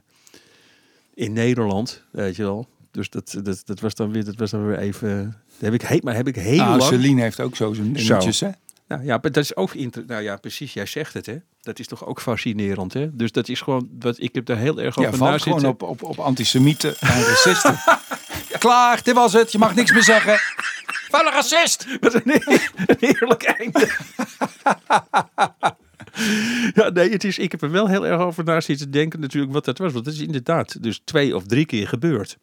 in Nederland. Weet je wel. Dus dat, dat, dat was dan weer, dat was dan weer even. Dat heb ik, maar heb ik heel Nou, lang. Celine heeft ook zo zijn dingetjes, hè? Nou ja, maar dat is ook Nou ja, precies. Jij zegt het, hè? Dat is toch ook fascinerend, hè? Dus dat is gewoon wat ik heb daar heel erg Ja, over na valt gewoon zitten. op, op, op antisemieten en racisten. Klaar, dit was het. Je mag niks meer zeggen. Vuile racist! Wat een, een heerlijk einde. ja, nee, het is, ik heb er wel heel erg over na zitten denken natuurlijk wat dat was. Want dat is inderdaad dus twee of drie keer gebeurd.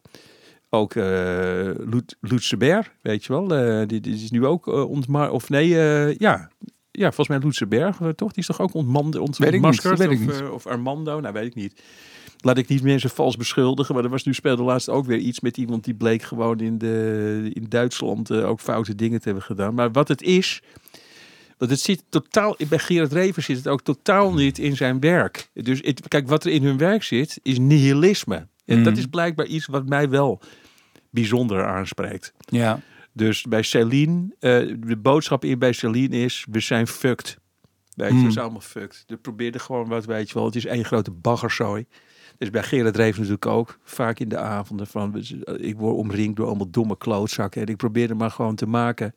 Ook eh Loet, Loetseberg, weet je wel. eh, die, die is nu ook uh, ontmaar... Of nee, eh, ja... Ja, volgens mij Loetseberg, eh, toch? Die is toch ook ontmand, ont, Weet ik niet, ontmaskerd? weet of, eh, Armando, nou weet ik niet. Laat ik niet mensen vals beschuldigen. Maar er was nu speelde laatst ook weer iets met iemand die bleek gewoon in, de, in Duitsland eh, ook foute dingen te hebben gedaan. Maar wat het is, want het zit totaal, bij Gerard Reven zit het ook totaal niet in zijn werk. Dus het, kijk, wat er in hun werk zit, is nihilisme. En dat is blijkbaar iets wat mij wel bijzonder aanspreekt. Ja. Dus bij Celine, eh, de boodschap in bij Celine is, we zijn fucked. Weet je, Hmm. we zijn allemaal fucked. We probeerden gewoon wat, weet je wel. Het is één grote baggerzooi. Dus bij Gerard Reven natuurlijk ook. Vaak in de avonden van, we- ik word omringd door allemaal domme klootzakken. En ik probeerde maar gewoon te maken.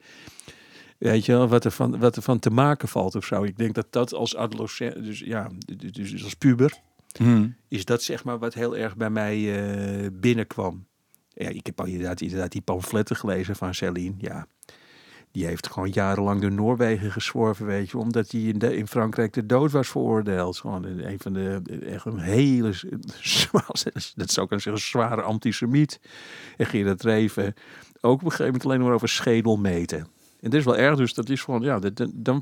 Weet je wel, wat er, van, wat er van te maken valt of zo. Ik denk dat dat als adolescent, dus ja, dus, dus als puber, Hm. is dat zeg maar wat heel erg bij mij eh, binnenkwam. Ja, ik heb inderdaad, inderdaad die pamfletten gelezen van Céline. Ja, die heeft gewoon jarenlang door Noorwegen gezworven, weet je, omdat hij in, in Frankrijk de dood was veroordeeld. Gewoon een van de, echt een hele, dat zou ik kunnen zeggen, zware antisemiet. En Gerard Reven ook op een gegeven moment alleen maar over schedelmeten. En dat is wel erg, dus dat is gewoon, ja, dan...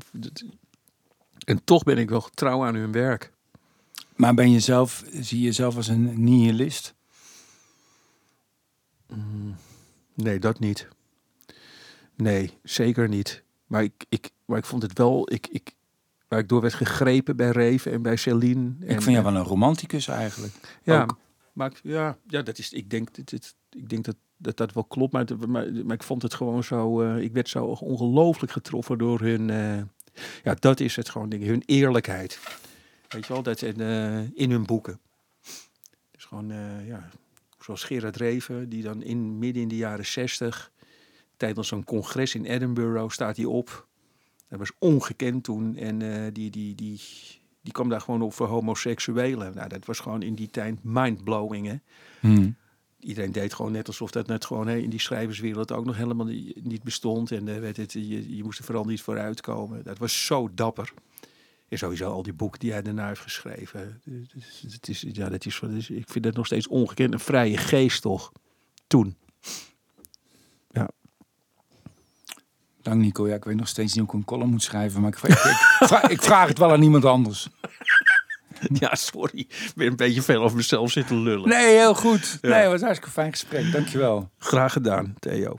en toch ben ik wel trouw aan hun werk. Maar ben je zelf, zie je jezelf als een nihilist? Nee, dat niet. Nee, zeker niet. Maar ik, ik, maar ik vond het wel, ik, ik, waar ik door werd gegrepen bij Reven en bij Celine. Ik en, vind jou eh, wel een romanticus eigenlijk. ja, ook. maar ik- ja, ja, dat is, ik denk, dit, dit, ik denk dat, dat dat wel klopt. Maar, maar, maar ik vond het gewoon zo, eh, ik werd zo ongelooflijk getroffen door hun, eh, ja, dat is het gewoon, denk ik, hun eerlijkheid. Weet je wel, dat in, in hun boeken. Dus gewoon, ja, zoals Gerard Reven, die dan in, midden in de jaren zestig, tijdens zo'n congres in Edinburgh, staat hij op. Dat was ongekend toen. En eh, die, die, die, die kwam daar gewoon op voor homoseksuelen. Nou, dat was gewoon in die tijd mindblowing, hè. Hm. Iedereen deed gewoon net alsof dat net gewoon hè, in die schrijverswereld ook nog helemaal niet bestond. En eh, weet het, je, je moest er vooral niet vooruitkomen. Dat was zo dapper. En sowieso al die boeken die hij daarna heeft geschreven. Het is, ja, dat is, ik vind dat nog steeds ongekend. Een vrije geest toch, toen. Dank Nico. Ja, ik weet nog steeds niet hoe ik een column moet schrijven. Maar ik, ik, ik, vraag, ik vraag het wel aan iemand anders. Ja, sorry. Ik ben een beetje veel over mezelf zitten lullen. Nee, heel goed. Ja. Nee, het was een hartstikke fijn gesprek. Dankjewel. Graag gedaan, Theo.